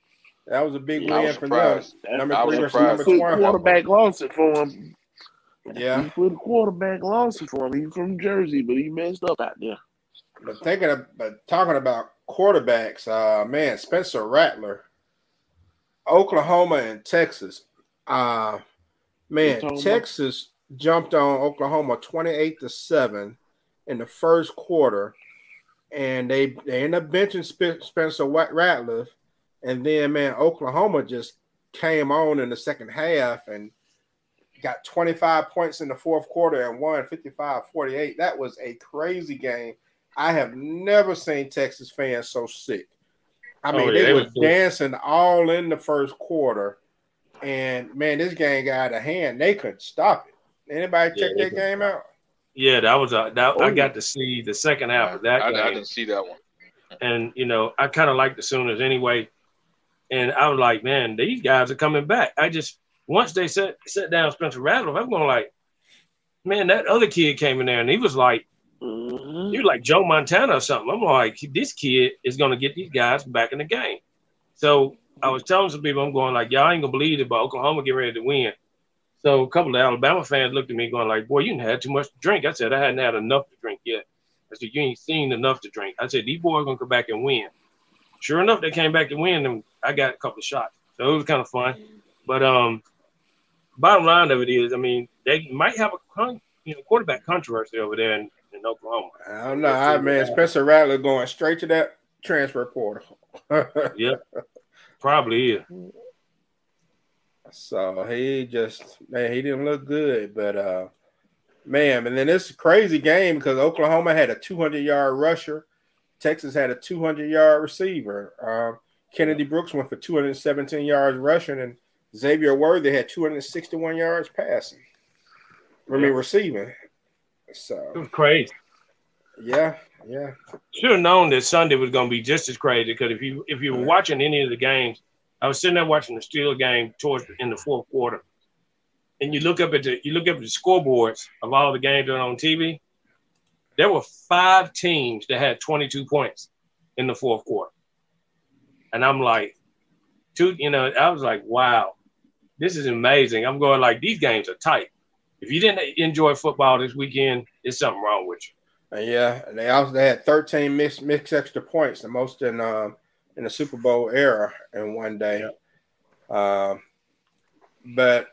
Speaker 1: That was a big yeah, win for them.
Speaker 3: Number three versus number 20. Quarterback lost it for them.
Speaker 1: Yeah.
Speaker 3: He put a quarterback lost for him. He's from Jersey, but he messed up out there.
Speaker 1: But thinking of, but talking about quarterbacks, uh, man, Spencer Rattler, Oklahoma and Texas. Uh, man, Texas jumped on Oklahoma 28 to 7 in the first quarter. And they, they end up benching Spencer Rattler. And then, man, Oklahoma just came on in the second half and got 25 points in the fourth quarter and won 55 48. That was a crazy game. I have never seen Texas fans so sick. I oh, mean, oh, yeah, they, were dancing all in the first quarter. And man, this game got out of hand. They couldn't stop it. Anybody yeah, check that game out?
Speaker 2: Yeah, that was a that oh, I got to see the second half of that
Speaker 4: I,
Speaker 2: game.
Speaker 4: I didn't see that one.
Speaker 2: And you know, I kind of like the Sooners anyway. And I was like, man, these guys are coming back. I just once they set set down Spencer Rattler, I'm going like, man, that other kid came in there and he was like, mm-hmm. was like Joe Montana or something. I'm like, this kid is going to get these guys back in the game. So I was telling some people, I'm going like, y'all ain't gonna believe it, but Oklahoma get ready to win. So a couple of Alabama fans looked at me going like, boy, you didn't had too much to drink. I said, I hadn't had enough to drink yet. I said, you ain't seen enough to drink. I said, these boys are gonna come back and win. Sure enough, they came back to win, and I got a couple of shots. So it was kind of fun. But um, bottom line of it is, I mean, they might have a con- you know quarterback controversy over there in, in Oklahoma.
Speaker 1: I don't know, I man. Spencer Rattler going straight to that transfer portal. <laughs>
Speaker 2: yeah, probably is.
Speaker 1: So he just man, he didn't look good, but uh, man, and then it's a crazy game because Oklahoma had a 200 yard rusher, Texas had a 200 yard receiver. Uh, Kennedy Brooks went for 217 yards rushing and Xavier Worthy had 261 yards passing. I mean, receiving. So
Speaker 2: it was crazy.
Speaker 1: Yeah, yeah.
Speaker 2: Should have known that Sunday was going to be just as crazy because if you if you were watching any of the games, I was sitting there watching the Steel game towards in the fourth quarter, and you look up at the you look up at the scoreboards of all the games that are on TV. There were five teams that had 22 points in the fourth quarter, and I'm like, two. You know, I was like, wow this is amazing. I'm going like these games are tight. If you didn't enjoy football this weekend, there's something wrong with you.
Speaker 1: Uh, yeah, and they also they had 13 mixed mixed extra points, the most in um, in the Super Bowl era in one day. Um, but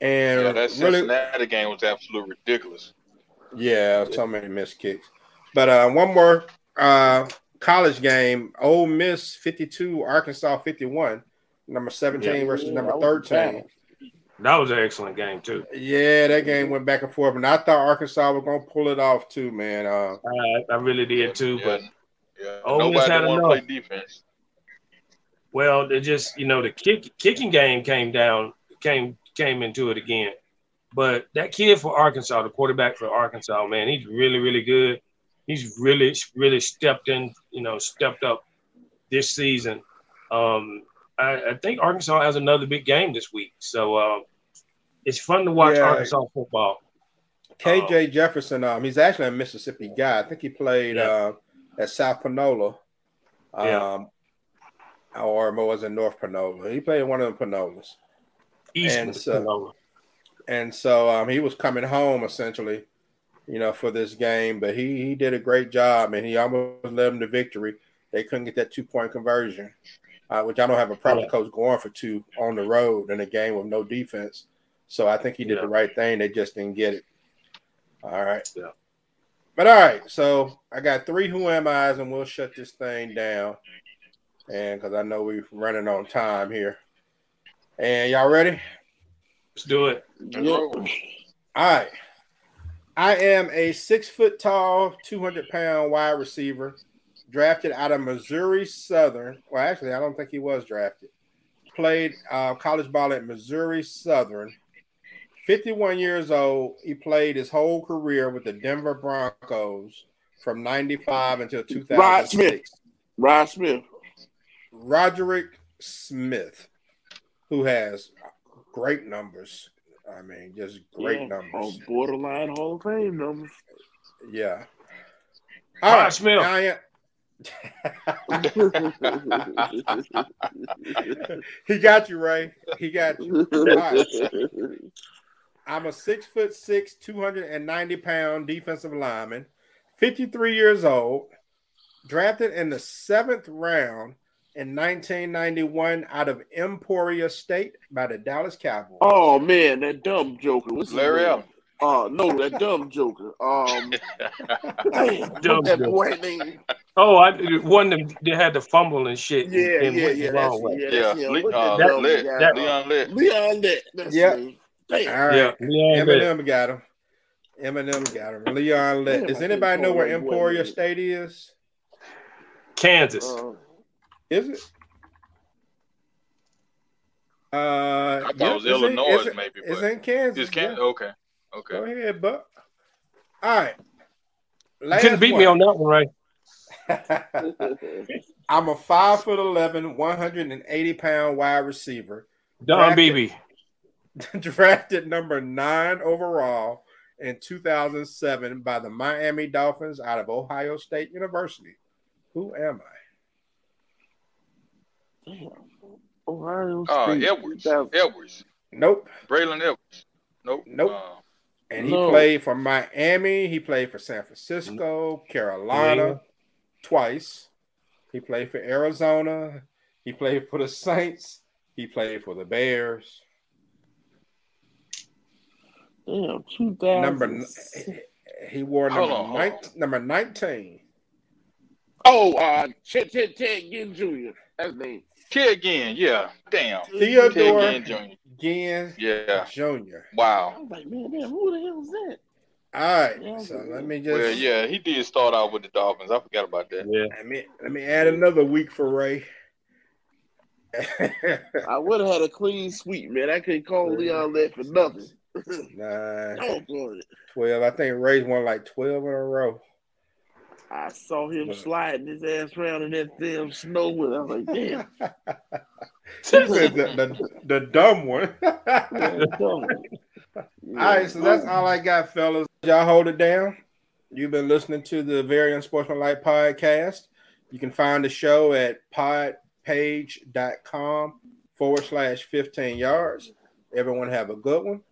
Speaker 1: and
Speaker 4: yeah, that Cincinnati really, game was absolutely ridiculous.
Speaker 1: Yeah, so many missed kicks. But uh, one more uh, college game: Ole Miss 52, Arkansas 51 number 17 yeah, versus number 13.
Speaker 2: That was an excellent game too.
Speaker 1: Yeah, that game went back and forth, and I thought Arkansas was gonna pull it off too, man. Uh,
Speaker 2: I, I really did too,
Speaker 4: Yeah,
Speaker 2: but
Speaker 4: yeah.
Speaker 2: Ole Miss had
Speaker 4: want to
Speaker 2: enough.
Speaker 4: play defense.
Speaker 2: well, it just you know the kick kicking game came down, came came into it again. But that kid for Arkansas, the quarterback for Arkansas, man, he's really really good. He's really really stepped in, you know, stepped up this season. Um, I, I think Arkansas has another big game this week, so uh, it's fun to watch
Speaker 1: Yeah.
Speaker 2: Arkansas football.
Speaker 1: KJ Jefferson, um, he's actually a Mississippi guy. I think he played
Speaker 2: Yeah.
Speaker 1: uh, at South Panola, um,
Speaker 2: Yeah.
Speaker 1: or was it North Panola? He played in one of the Panolas,
Speaker 2: East
Speaker 1: And so-
Speaker 2: Panola.
Speaker 1: And so um, he was coming home essentially, you know, for this game. But he he did a great job, and he almost led them to victory. They couldn't get that two point conversion, uh, which I don't have a problem
Speaker 2: Yeah.
Speaker 1: coach going for two on the road in a game with no defense. So I think he did
Speaker 2: Yeah.
Speaker 1: the right thing. They just didn't get it. All right.
Speaker 2: Yeah.
Speaker 1: But all right, so I got three who am I's, and we'll shut this thing down. And because I know we're running on time here. And y'all ready?
Speaker 2: Let's do it.
Speaker 3: Yep.
Speaker 1: All right. I am a six foot tall, 200 pound wide receiver, drafted out of Missouri Southern. Well, actually, I don't think he was drafted. Played uh, college ball at Missouri Southern. 51 years old. He played his whole career with the Denver Broncos from 95 until 2006.
Speaker 3: Rod Smith.
Speaker 1: Roderick Smith, who has great numbers. I mean, just great
Speaker 3: Yeah,
Speaker 1: numbers.
Speaker 3: On borderline Hall of Fame numbers.
Speaker 1: Yeah.
Speaker 2: Rod Smith.
Speaker 1: I am- <laughs> he got you, Ray. He got you. I'm a six foot six, 290 pound defensive lineman, 53 years old, drafted in the seventh round in 1991 out of Emporia State by the Dallas Cowboys.
Speaker 3: oh man, that dumb joker. What's
Speaker 4: Larry
Speaker 3: name?
Speaker 4: Allen.
Speaker 3: Uh no, that dumb joker. Um <laughs> damn,
Speaker 2: Dumb
Speaker 3: that
Speaker 2: joker.
Speaker 3: boy name?
Speaker 2: Oh, I one that they had the fumble and shit.
Speaker 3: Yeah,
Speaker 2: and
Speaker 3: yeah,
Speaker 2: went the
Speaker 3: yeah. That's,
Speaker 2: way.
Speaker 3: yeah,
Speaker 4: Yeah. Le- uh,
Speaker 3: that
Speaker 4: Lit.
Speaker 2: that-
Speaker 4: Leon Lett.
Speaker 3: Leon Lett. That's
Speaker 1: Yeah.
Speaker 3: his. Damn.
Speaker 1: All right.
Speaker 2: Yeah, Leon Lett.
Speaker 1: M&M got him. M&M got him. Leon
Speaker 3: Lett.
Speaker 1: Does anybody know where Emporia. State is?
Speaker 2: Kansas.
Speaker 3: Uh,
Speaker 1: Is it? Uh,
Speaker 4: I thought
Speaker 1: yeah,
Speaker 4: it was
Speaker 1: it's in-
Speaker 4: Illinois,
Speaker 1: it's in-
Speaker 4: maybe,
Speaker 1: It's in Kansas.
Speaker 4: Just can't.
Speaker 1: yeah.
Speaker 4: Okay.
Speaker 1: Go ahead, Buck. All right.
Speaker 2: you couldn't beat me on that one, right? <laughs>
Speaker 1: I'm a five foot 11, 180 pound wide receiver,
Speaker 2: Don Beebe. <laughs>
Speaker 1: drafted number nine overall in 2007 by the Miami Dolphins out of Ohio State University. Who am I?
Speaker 3: Damn. Ohio
Speaker 4: Uh, Edwards.
Speaker 3: 2000.
Speaker 4: Edwards.
Speaker 1: Nope.
Speaker 4: Braylon Edwards. Nope.
Speaker 1: Nope.
Speaker 4: Uh,
Speaker 1: And he
Speaker 3: No.
Speaker 1: played for Miami. He played for San Francisco, Carolina
Speaker 2: Yeah.
Speaker 1: twice. He played for Arizona. He played for the Saints. He played for the Bears.
Speaker 3: Damn, 2000.
Speaker 1: Number he wore
Speaker 4: Hold
Speaker 1: number,
Speaker 4: on, hold
Speaker 1: nine,
Speaker 4: on.
Speaker 1: number 19.
Speaker 3: Oh, uh, Chet Chet Chet Ginn Jr. That's his name.
Speaker 4: Kid again. Yeah. Damn.
Speaker 1: Theodore
Speaker 4: Ted Ginn Jr.
Speaker 1: Ginn
Speaker 4: Yeah.
Speaker 1: Jr. Wow.
Speaker 3: I
Speaker 4: Wow.
Speaker 3: was like, man, damn, who the hell is that?
Speaker 1: All right.
Speaker 3: Yeah.
Speaker 1: So let me just
Speaker 4: Well, yeah, he did start out with the Dolphins. I forgot about that.
Speaker 2: Yeah.
Speaker 1: let me let me add another week for Ray.
Speaker 3: I would have had a clean sweep, man. I couldn't call Leon that for nothing.
Speaker 1: Nine, <laughs>
Speaker 3: Oh, boy.
Speaker 1: 12. I think Ray's won like 12 in a row.
Speaker 3: I saw him sliding his ass around in that damn snow, and I was like, damn. <laughs>
Speaker 1: He said the, the, the dumb one. <laughs> all right, so that's all I got, fellas. Y'all hold it down. You've been listening to the Very Unsportsmanlike podcast. You can find the show at podpage.com forward slash 15 yards. Everyone have a good one.